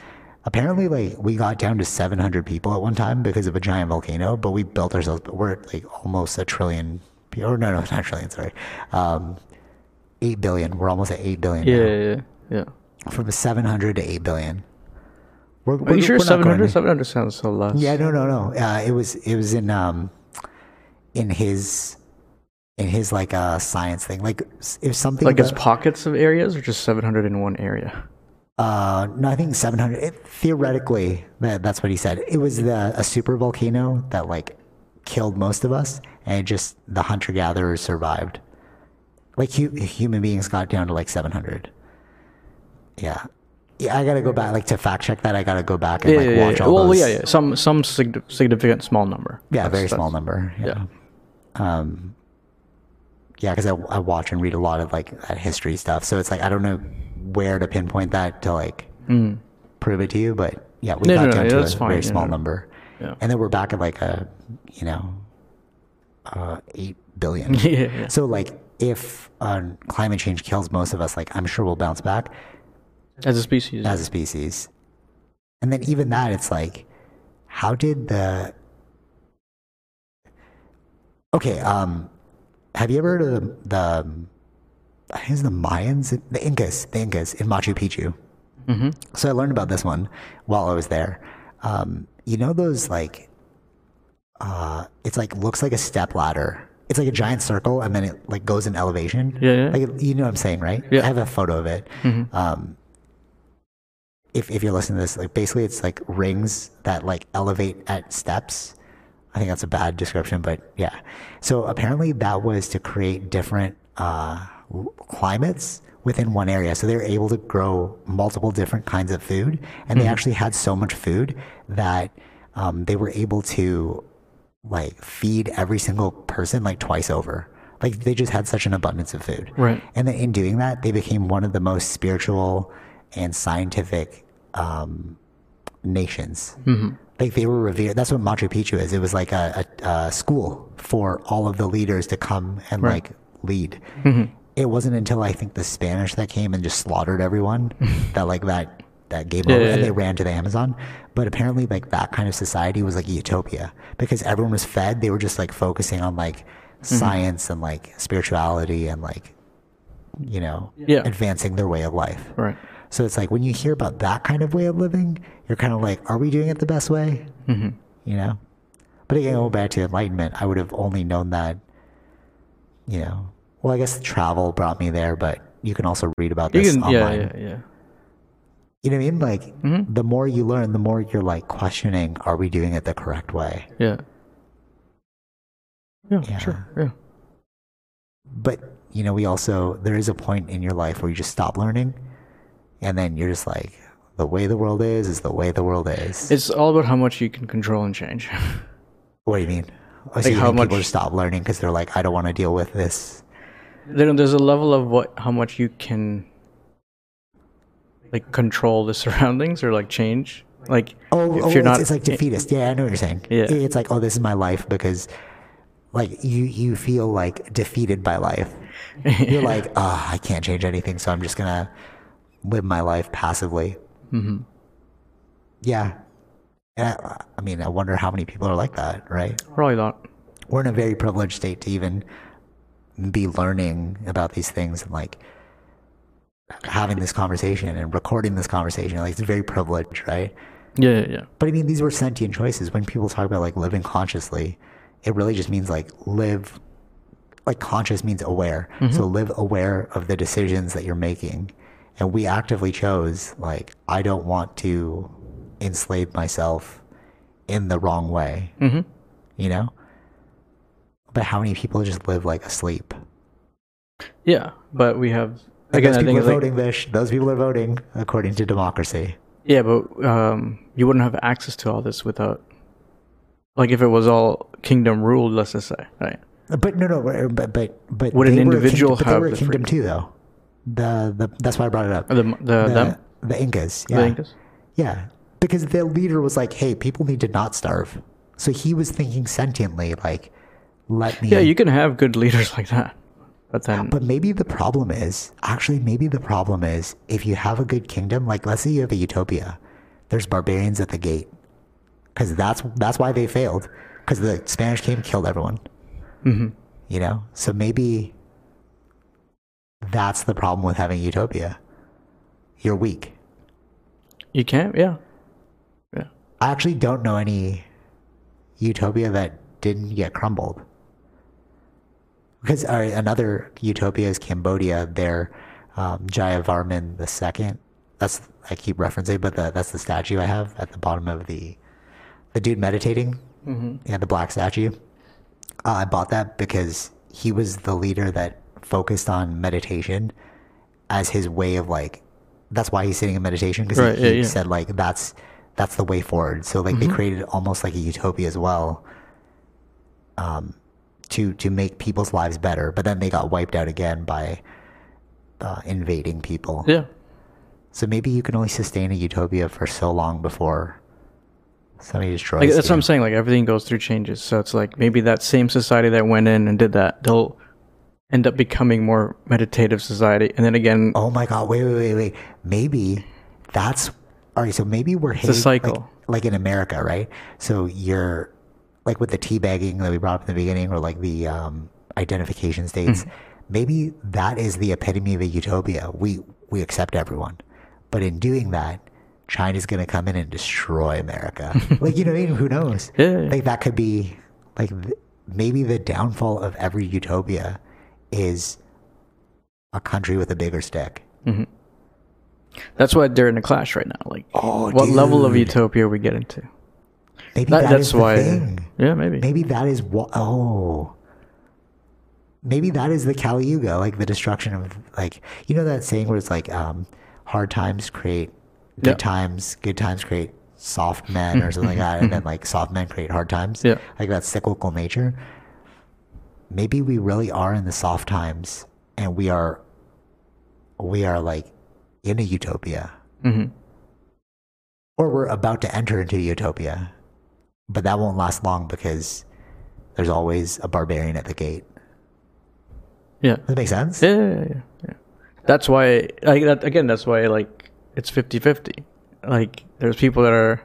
apparently like we got down to 700 people at one time because of a giant volcano but we built ourselves we're at, like almost a trillion or no no not trillion sorry um 8 billion we're almost at 8 billion Yeah, now. yeah, yeah. yeah. from 700 to 8 billion we're, Are you sure we're not going 700? to- 700 sounds so less. yeah, no, no, no. Uh, it was it was in um in his in his like uh science thing. Like if something Like it's that- pockets of areas or just 700 in one area? uh no, I think seven hundred. It, theoretically, that, that's what he said. It was the a super volcano that like killed most of us, and just the hunter gatherers survived. Like hu- human beings got down to like seven hundred. Yeah. Yeah, I gotta go back, like to fact check that. I gotta go back and Yeah, like yeah, watch yeah. all Well, those. yeah, yeah. Some some sig- significant small number. Yeah, That's- very small number. Yeah. Yeah. Um, yeah, because I, I watch and read a lot of like that history stuff, so it's like I don't know where to pinpoint that to like prove it to you, but yeah, we No, got no, no, down yeah, to that's a fine, very small no. number, Yeah. and then we're back at like a you know uh, eight billion. Yeah, yeah. So like if uh, climate change kills most of us, like I'm sure we'll bounce back As a species. as a species. And then even that, it's like, how did the okay? Um, have you ever heard of the, the I think it's the Mayans, the Incas, the Incas in Machu Picchu? mm-hmm. So I learned about this one while I was there. Um, you know those like, uh, it's like looks like a step ladder. It's like a giant circle, and then it like goes in elevation. Yeah, yeah. Like you know what I'm saying, right? Yeah. I have a photo of it. Mhm. Um, if if you're listening to this, like basically it's like rings that like elevate at steps. I think that's a bad description, but yeah. So apparently that was to create different uh, climates within one area. So they were able to grow multiple different kinds of food, and they actually had so much food that um, they were able to like feed every single person like twice over. Like they just had such an abundance of food. Right. And then in doing that, they became one of the most spiritual and scientific um, nations. Mm-hmm. Like they were revered. That's what Machu Picchu is. It was like a, a, a school for all of the leaders to come and like lead. Mm-hmm. It wasn't until I think the Spanish that came and just slaughtered everyone that like that that game over yeah, and they yeah. ran to the Amazon. But apparently, like that kind of society was like a utopia because everyone was fed. They were just like focusing on like mm-hmm. science and like spirituality and like you know Yeah. advancing their way of life. Right. So it's like when you hear about that kind of way of living, you're kind of like, are we doing it the best way? Mm-hmm. You know? But again, going back to enlightenment, I would have only known that, you know, well, I guess travel brought me there, but you can also read about this can. Yeah. online. Yeah. Yeah. You know what I mean? Like, the more you learn, the more you're like questioning, are we doing it the correct way? Yeah. Yeah. Yeah. Sure. Yeah. But, you know, we also, there is a point in your life where you just stop learning, and then you're just like, the way the world is, is the way the world is. It's all about how much you can control and change. What do you mean? Oh, so Like you how people much- just stop learning because they're like, I don't want to deal with this. there, there's a level of what how much you can like control the surroundings or like change. Like Oh, if oh you're it's, not it's like defeatist. Yeah, I know what you're saying. Yeah. It's like, oh, this is my life because, like, you you feel like defeated by life. You're like, ah, I can't change anything, so I'm just gonna live my life passively. Mm-hmm. Yeah. And I, I mean, I wonder how many people are like that, right? probably not. we're in a very privileged state to even be learning about these things and like having this conversation and recording this conversation. Like it's very privileged, right? Yeah. Yeah. Yeah. But I mean, these were sentient choices. When people talk about like living consciously, it really just means like live, like conscious means aware. So live aware of the decisions that you're making. And we actively chose, like, I don't want to enslave myself in the wrong way, Mm-hmm. you know? But how many people just live like asleep? Yeah. But we have And again. those I people think are like voting, Vish. Those people are voting according to democracy. yeah, but um, you wouldn't have access to all this without like if it was all kingdom ruled. Let's just say right. But no, no, but but but Would an they were a individual kingdom, but they were a the kingdom too, though. The the that's why I brought it up. The the, the, them the Incas, the yeah, Incas. yeah, because their leader was like, "Hey, people need to not starve." So he was thinking sentiently, like, "Let me." Yeah, you can have good leaders like that, but then But maybe the problem is actually maybe the problem is if you have a good kingdom, like let's say you have a utopia, there's barbarians at the gate, because that's that's why they failed, because the Spanish came killed everyone. Mhm. You know, so maybe that's the problem with having utopia. You're weak. you can't. Yeah. Yeah. I actually don't know any utopia that didn't get crumbled. Because right, another utopia is Cambodia. Their um, Jayavarman the second. That's I keep referencing, but the, that's the statue I have at the bottom of the the dude meditating. Mm-hmm. Yeah, the black statue. Uh, I bought that because he was the leader that focused on meditation as his way of like. That's why he's sitting in meditation because Right, he, yeah, he yeah. said like that's that's the way forward. So like they created almost like a utopia as well. Um, to to make people's lives better, but then they got wiped out again by uh, invading people. Yeah. So maybe you can only sustain a utopia for so long before somebody destroys Like, that's you. what I'm saying. Like everything goes through changes. So it's like maybe that same society that went in and did that, they'll end up becoming more meditative society. And then again, Oh my god! Wait, wait, wait, wait. Maybe that's all right. So maybe we're hitting cycle. Like, like in America, right? So you're like with the teabagging that we brought up in the beginning, or like the um, identification states. Mm-hmm. Maybe that is the epitome of a utopia. We we accept everyone, but in doing that, China's going to come in and destroy America. like you know, what I mean? who knows? Yeah. Like that could be like th- maybe the downfall of every utopia is a country with a bigger stick. Mm-hmm. that's why they're in a clash right now. Like, Oh, what level of dude. utopia we get into? Maybe That, that that's is the why. thing. Yeah, maybe. Maybe that is what. Oh, maybe that is the Kali Yuga, like the destruction of like you know that saying where it's like um, hard times create good times, good times create soft men or something like mm-hmm. that, and then mm-hmm. like soft men create hard times. Yeah. like that cyclical nature. Maybe we really are in the soft times, and we are we are like in a utopia, hmm or we're about to enter into a utopia, but that won't last long because there's always a barbarian at the gate. Yeah. Does that makes sense? Yeah, yeah, yeah, yeah. That's why, like, that, again, that's why, like, it's 50 50. Like, there's people that are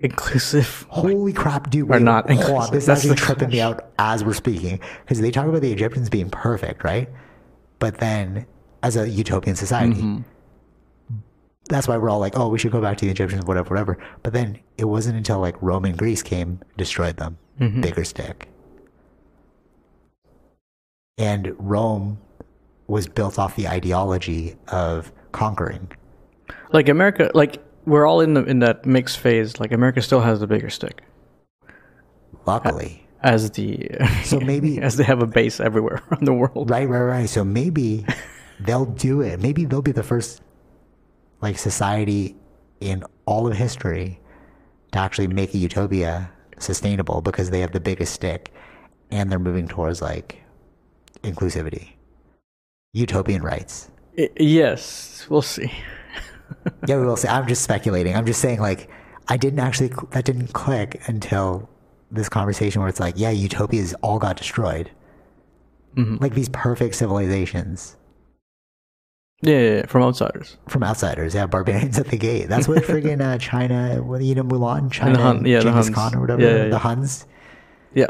inclusive. Holy crap, dude! Are not on. inclusive. This is actually tripping me out as we're speaking because they talk about the Egyptians being perfect, right? But then, as a utopian society, Mm-hmm. that's why we're all like, "Oh, we should go back to the Egyptians, whatever, whatever." But then it wasn't until like Rome and Greece came, destroyed them, Mm-hmm. bigger stick, and Rome was built off the ideology of conquering. Like, America, like, we're all in the in that mixed phase. Like, America still has the bigger stick Luckily, as the. So maybe- as they have a base everywhere around the world. Right, right, right. So maybe they'll do it. Maybe they'll be the first like society in all of history to actually make a utopia sustainable because they have the biggest stick and they're moving towards like inclusivity. Utopian rights. Yes, we'll see. Yeah, we will say I'm just speculating. I'm just saying like I didn't actually that didn't click until this conversation where it's like, yeah, utopias all got destroyed. Like these perfect civilizations. Yeah, yeah, yeah, from outsiders. from outsiders. Yeah, barbarians at the gate. That's what friggin' uh, China, what, you know, Mulan, China, Hun- yeah, the Genghis Huns. Khan or whatever. Yeah. The Huns. Yeah.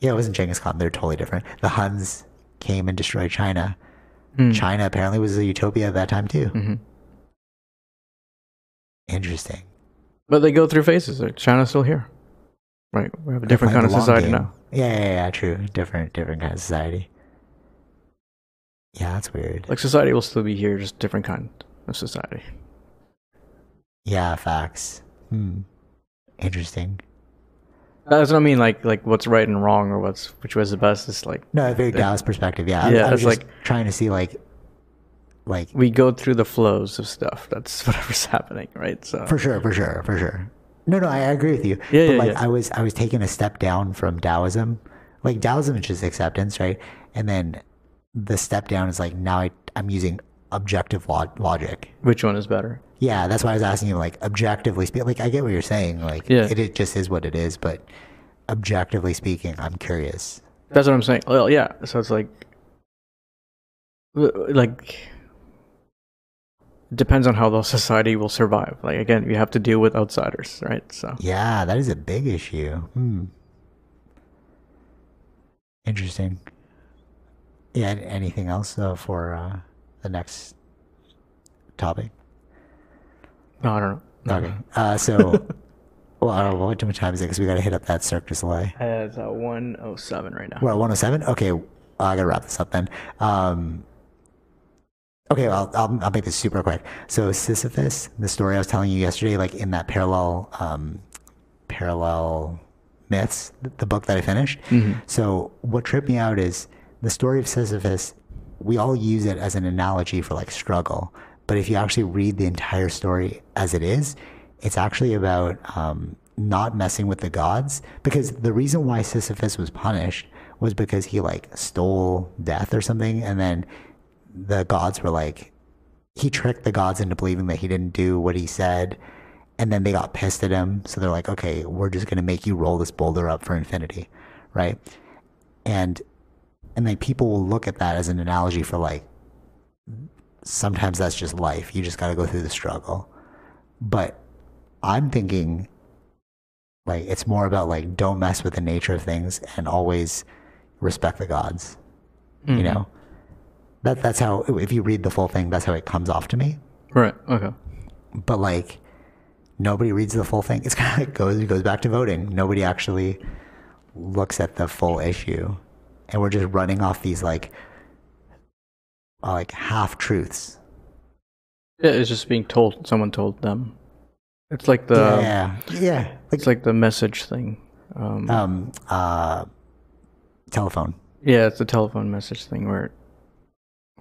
Yeah, it wasn't Genghis Khan. They're totally different. The Huns came and destroyed China. Mm. China apparently was a utopia at that time too. Mhm. Interesting. But they go through phases. Like, China's still here. Right. We have a different kind of playing the long society game. now. Yeah, yeah, yeah, true. Different, different kind of society. Yeah, that's weird. Like, society will still be here, just different kind of society. Yeah, facts. Hmm. Interesting. That doesn't mean like like what's right and wrong or what's which was the best. It's like No, a very Taoist perspective. Yeah, Yeah, I was just like- trying to see like, like we go through the flows of stuff. That's whatever's happening, right? So For sure, for sure, for sure. No, no, I agree with you. Yeah, but yeah, like yeah. I was I was taking a step down from Taoism. Like Taoism is just acceptance, right? And then the step down is like now I I'm using objective log- logic. which one is better? Yeah, that's why I was asking you like objectively speaking. Like I get what you're saying. Like Yeah. it, it just is what it is. But objectively speaking, I'm curious. That's what I'm saying. Well, yeah. So it's like, like, depends on how the society will survive. Like again, you have to deal with outsiders, right? So Yeah, that is a big issue. Hmm. Interesting. Yeah. Anything else uh, for uh, the next topic? no, I don't know. No. Okay. Uh, so, well, I don't know, what time is it? Because we got to hit up that Cirque du Soleil. Uh, It's at 107 right now. We're at 107? Okay. I got to wrap this up then. Um, okay. Well, I'll, I'll make this super quick. So, Sisyphus, the story I was telling you yesterday, like in that parallel, um, parallel myths, the book that I finished. So, what tripped me out is the story of Sisyphus, we all use it as an analogy for like struggle. But if you actually read the entire story as it is, it's actually about um, not messing with the gods. Because the reason why Sisyphus was punished was because he like stole death or something. And then the gods were like, he tricked the gods into believing that he didn't do what he said. And then they got pissed at him. So they're like, okay, we're just going to make you roll this boulder up for infinity. Right. And, and like people will look at that as an analogy for like, sometimes that's just life. You just got to go through the struggle. But I'm thinking like it's more about like don't mess with the nature of things and always respect the gods. You mm-hmm. know? That that's how if you read the full thing, that's how it comes off to me. Right. Okay. But like nobody reads the full thing. It's kind of like goes it goes back to voting. Nobody actually looks at the full issue. And we're just running off these like uh, like half truths. Yeah, it's just being told. Someone told them. It's like the yeah, yeah. Like it's like the message thing. Um, um uh telephone Yeah, it's a telephone message thing where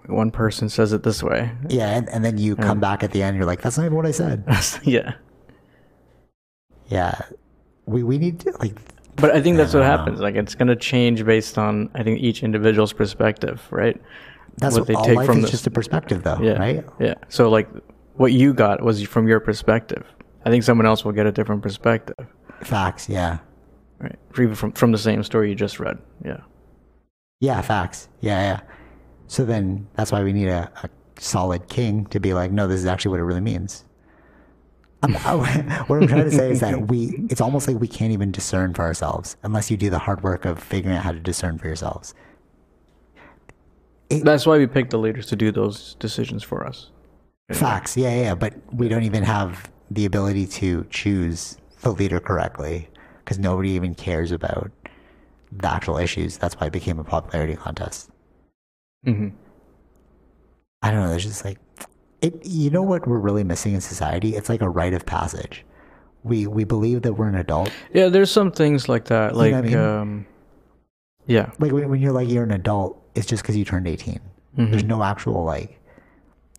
one person says it this way. Yeah, and, and then you come back at the end, you're like, that's not even what I said. yeah. Yeah. We we need to like But I think that's what I don't know. happens. Like it's gonna change based on I think each individual's perspective, right? that's What what, they all take life from is the- just a perspective though, Yeah. right? Yeah. So like what you got was from your perspective. I think someone else will get a different perspective. Facts, yeah. Right. From from the same story you just read. Yeah. Yeah, facts. Yeah, yeah. So then that's why we need a, a solid king to be like, no, this is actually what it really means. I'm, what I'm trying to say is that we, it's almost like we can't even discern for ourselves unless you do the hard work of figuring out how to discern for yourselves. That's why we pick the leaders to do those decisions for us. Facts, yeah, yeah, but we don't even have the ability to choose the leader correctly because nobody even cares about the actual issues. That's why it became a popularity contest. Hmm I don't know. There's just like, it. You know what we're really missing in society? It's like a rite of passage. We we believe that we're an adult. Yeah, there's some things like that. Like what I mean? um Yeah. Like when, when you're like you're an adult, it's just because you turned 18. Mm-hmm. There's no actual like.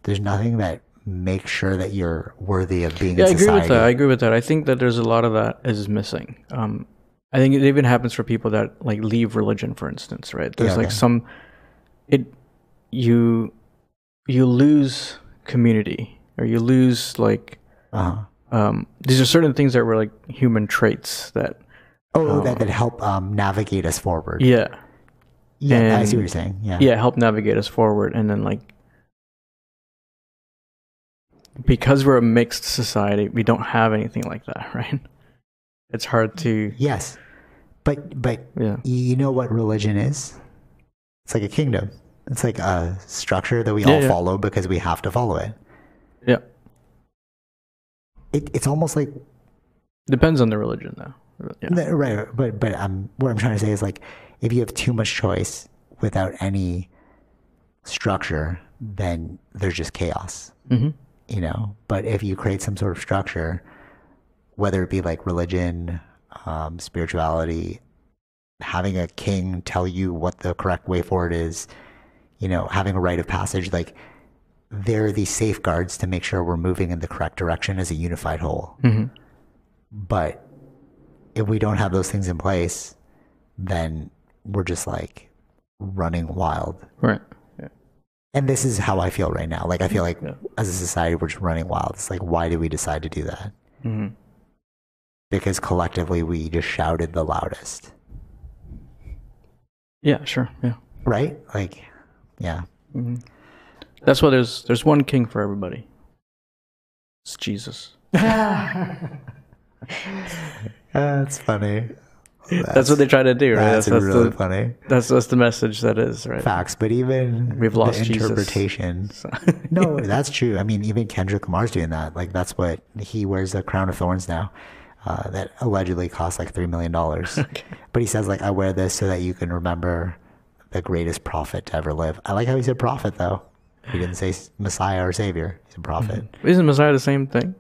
There's nothing that makes sure that you're worthy of being Yeah, I agree society. with that. I agree with that. I think that there's a lot of that is missing. Um, I think it even happens for people that like leave religion, for instance, right? There's Yeah, like some, it, you, you lose community or you lose like, Uh-huh. um, these are certain things that were like human traits that, Oh, that that help um, navigate us forward. yeah, Yeah, I see what you're saying. Yeah. yeah, help navigate us forward. And then like, because we're a mixed society, we don't have anything like that, right? It's hard to, Yes, but but yeah. you know what religion is? It's like a kingdom. It's like a structure that we Yeah, all yeah. follow because we have to follow it. Yeah. it it's almost like Depends on the religion, though. Yeah. Right, but but um, what I'm trying to say is like, if you have too much choice without any structure, then there's just chaos, hmm you know. But if you create some sort of structure, whether it be like religion, um, spirituality, having a king tell you what the correct way forward is, you know, having a rite of passage, like there are these safeguards to make sure we're moving in the correct direction as a unified whole. hmm But if we don't have those things in place, then we're just like running wild. Right. Yeah. And this is how I feel right now. Like I feel like Yeah. as a society we're just running wild. It's like why did we decide to do that? hmm Because collectively we just shouted the loudest. Yeah. Sure. Yeah. Right? Like yeah. hmm That's why there's there's one king for everybody. It's Jesus. That's funny. That's, what they try to do, right? That's, That's, that's, really the, funny. that's that's the message that is, right? Facts, but even We've lost the interpretation. So- no, that's true. I mean, even Kendrick Lamar's doing that. Like, that's what he wears a crown of thorns now. Uh, that allegedly costs like three million dollars. But he says like, I wear this so that you can remember the greatest prophet to ever live. I like how he said prophet though. He didn't say Messiah or Savior. He's a prophet. Isn't Messiah the same thing?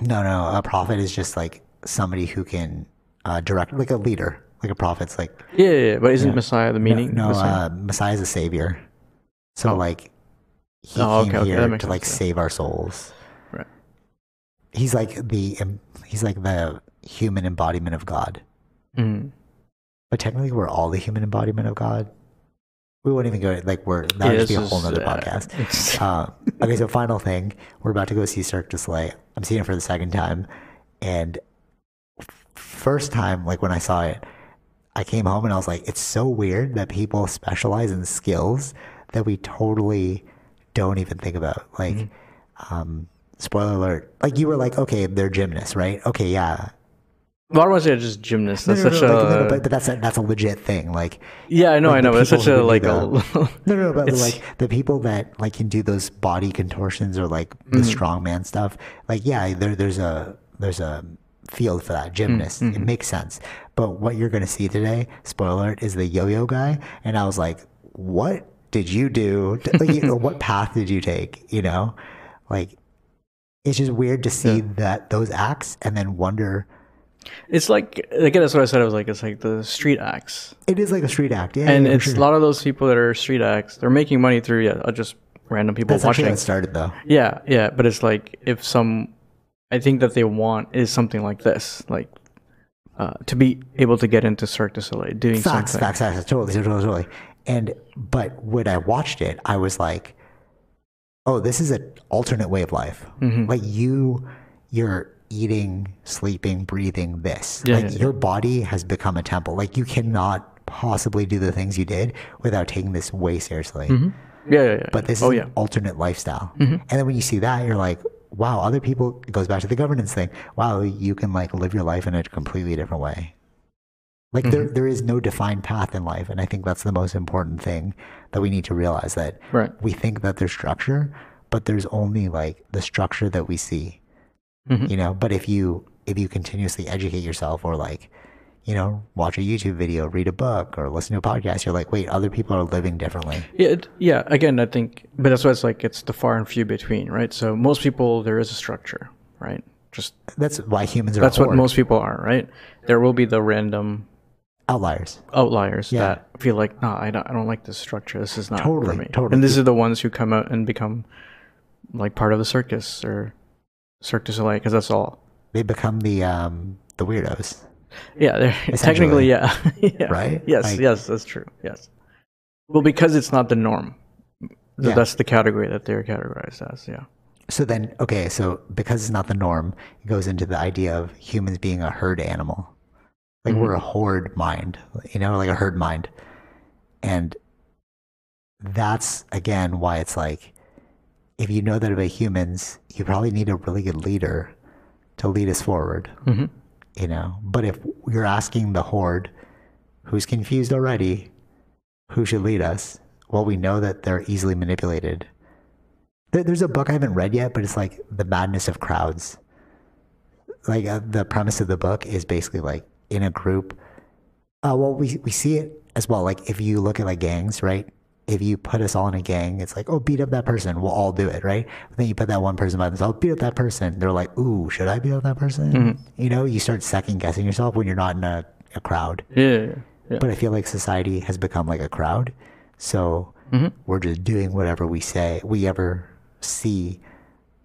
No, no, a prophet is just like somebody who can uh, direct, like a leader. Like a prophet's like Yeah, yeah, yeah, but isn't Messiah the meaning? no, Messiah? uh, Messiah is a savior. So Oh. like he Oh, came okay, okay, here that to like sense, save our souls. Right. He's like the he's like the human embodiment of God. Mhm. But technically, we're all the human embodiment of God. We won't even go like we're that would Yeah, be a whole nother podcast. Uh, okay, so final thing, we're about to go see Cirque du Soleil. I'm seeing it for the second time, and first time, like when I saw it, I came home and I was like, it's so weird that people specialize in skills that we totally don't even think about. Like, Mm-hmm. um, spoiler alert, like you were like, okay, they're gymnasts, right? Okay, yeah. Well, I don't want to say just gymnast. No, That's no, no, such like, a no, no, but, but that's a, that's a legit thing. Like, yeah, I know, like I know. But it's such a like a No, no, no, but like the people that like can do those body contortions or like the Mm-hmm. strongman stuff, like yeah, there there's a there's a field for that gymnast. Mm-hmm. It makes sense. But what you're gonna see today, spoiler alert, is the yo-yo guy, and I was like, what did you do? To, like, you know, what path did you take? You know, like it's just weird to see Yeah. that those acts and then wonder It's like again, that's what I said. I was like, it's like the street acts, It is like a street act, yeah. and yeah, it's sure. a lot of those people that are street acts. They're making money through yeah, uh, just random people That's actually watching. how it started, though. Yeah, yeah, but it's like if some, I think that they want is something like this, like uh, to be able to get into Cirque du Soleil, doing Facts, something. facts, facts. Totally, totally, totally. And but when I watched it, I was like, "Oh, this is an alternate way of life. Mm-hmm. Like you, you're eating, sleeping, breathing this. Yeah, like yeah, yeah. your body has become a temple. Like you cannot possibly do the things you did without taking this way seriously. Yeah, yeah, yeah. But this oh is yeah, Mm-hmm. an alternate lifestyle. And then when you see that, you're like, wow, other people, it goes back to the governance thing. Wow, you can like live your life in a completely different way. Like there, Mm-hmm. there is no defined path in life. And I think that's the most important thing that we need to realize that right. we think that there's structure, but there's only like the structure that we see, Mhm. you know? But if you, if you continuously educate yourself or like, you know, watch a YouTube video, read a book or listen to a podcast, you're like, wait, other people are living differently. Yeah, it, yeah. Again, I think, but that's why it's like it's the far and few between, right? So most people, there is a structure, right? Just That's why humans are that's what most people are, right? There will be the random outliers. outliers Yeah. that feel like, no, I don't, I don't like this structure. This is not Totally, for me. totally. And these are the ones who come out and become like part of the circus or Cirque du Soleil, because that's all. They become the um the weirdos. Yeah, they're technically, yeah, yeah. Right? Yes, Like- yes, that's true. Yes. Well, because it's not the norm. Yeah. That's the category that they're categorized as. Yeah. So then, okay, so because it's not the norm, it goes into the idea of humans being a herd animal. Like we're a horde mind, you know, like a herd mind. And that's again why it's like if you know that about humans, you probably need a really good leader to lead us forward. hmm you know but if you're asking the horde who's confused already? Who should lead us? Well we know that they're easily manipulated. There's a book i haven't read yet but it's like the madness of crowds. Like uh, the premise of the book is basically like in a group uh, well we, we see it as well. Like if you look at like gangs right if you put us all in a gang it's like oh beat up that person we'll all do it right? But then you put that one person by themselves beat up that person they're like ooh should i beat up that person? You know you start second guessing yourself when you're not in a, a crowd. Yeah, yeah, but i feel like society has become like a crowd. So Mhm. we're just doing whatever we say we ever see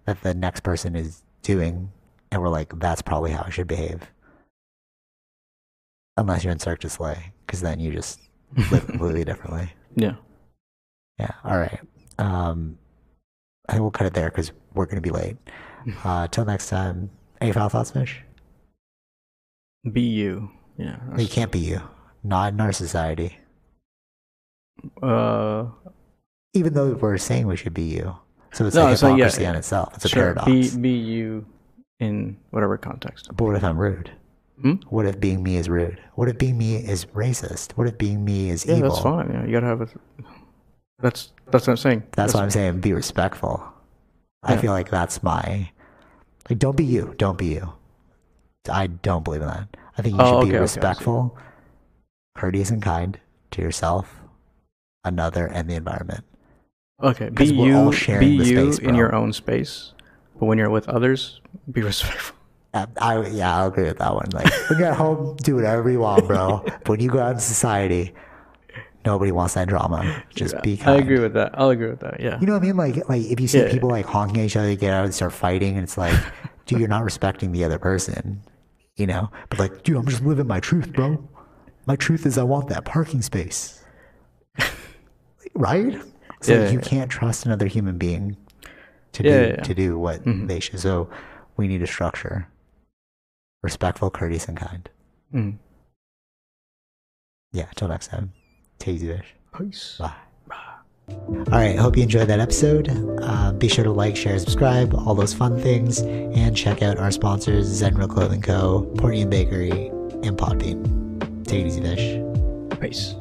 that the next person is doing and we're like that's probably how i should behave. Unless you're in cirque du soleil because then you just live completely differently. Yeah. Yeah. All right. Um, I think we'll cut it there because we're going to be late. Uh, till next time. Any final thoughts, Fish? Be you. Yeah. You can't be you. Not in our society. Uh, Even though we're saying we should be you. So it's No, like, hypocrisy yeah. on itself. It's a sure. paradox. Be be you in whatever context. but what if I'm rude? Hmm? What if being me is rude? What if being me is racist? What if being me is Yeah, evil? that's fine. Yeah, you gotta have a. That's that's what I'm saying. That's what I'm saying be respectful. I feel like that's my like don't be you. Don't be you. I don't believe in that. I think you Oh, should okay, okay, be respectful, courteous and kind to yourself, another, and the environment. Okay, be we're all you. sharing Be the you space, in your own space, but when you're with others, be respectful. Uh, I yeah, I'll agree with that one. Like when you're at home, do whatever you want, bro. but when you go out in society, nobody wants that drama. Just be I agree with that. I'll agree with that. Yeah. You know what I mean? Like, like if you see Yeah. people like honking at each other, they get out and start fighting, and it's like, dude, you're not respecting the other person, you know? But like, dude, I'm just living my truth, bro. My truth is I want that parking space, right? So Yeah, you yeah. can't trust another human being to Yeah, do yeah, yeah. to do what Mhm. they should. So we need a structure, respectful, courteous, and kind. Mm. Yeah. till next time, take it easy. Peace. Bye. All right, hope you enjoyed that episode. Uh, be sure to like, share, subscribe, all those fun things, and check out our sponsors Zenro Clothing Co., Port Union Bakery, and Podbean. Take it easy, Fish. Peace.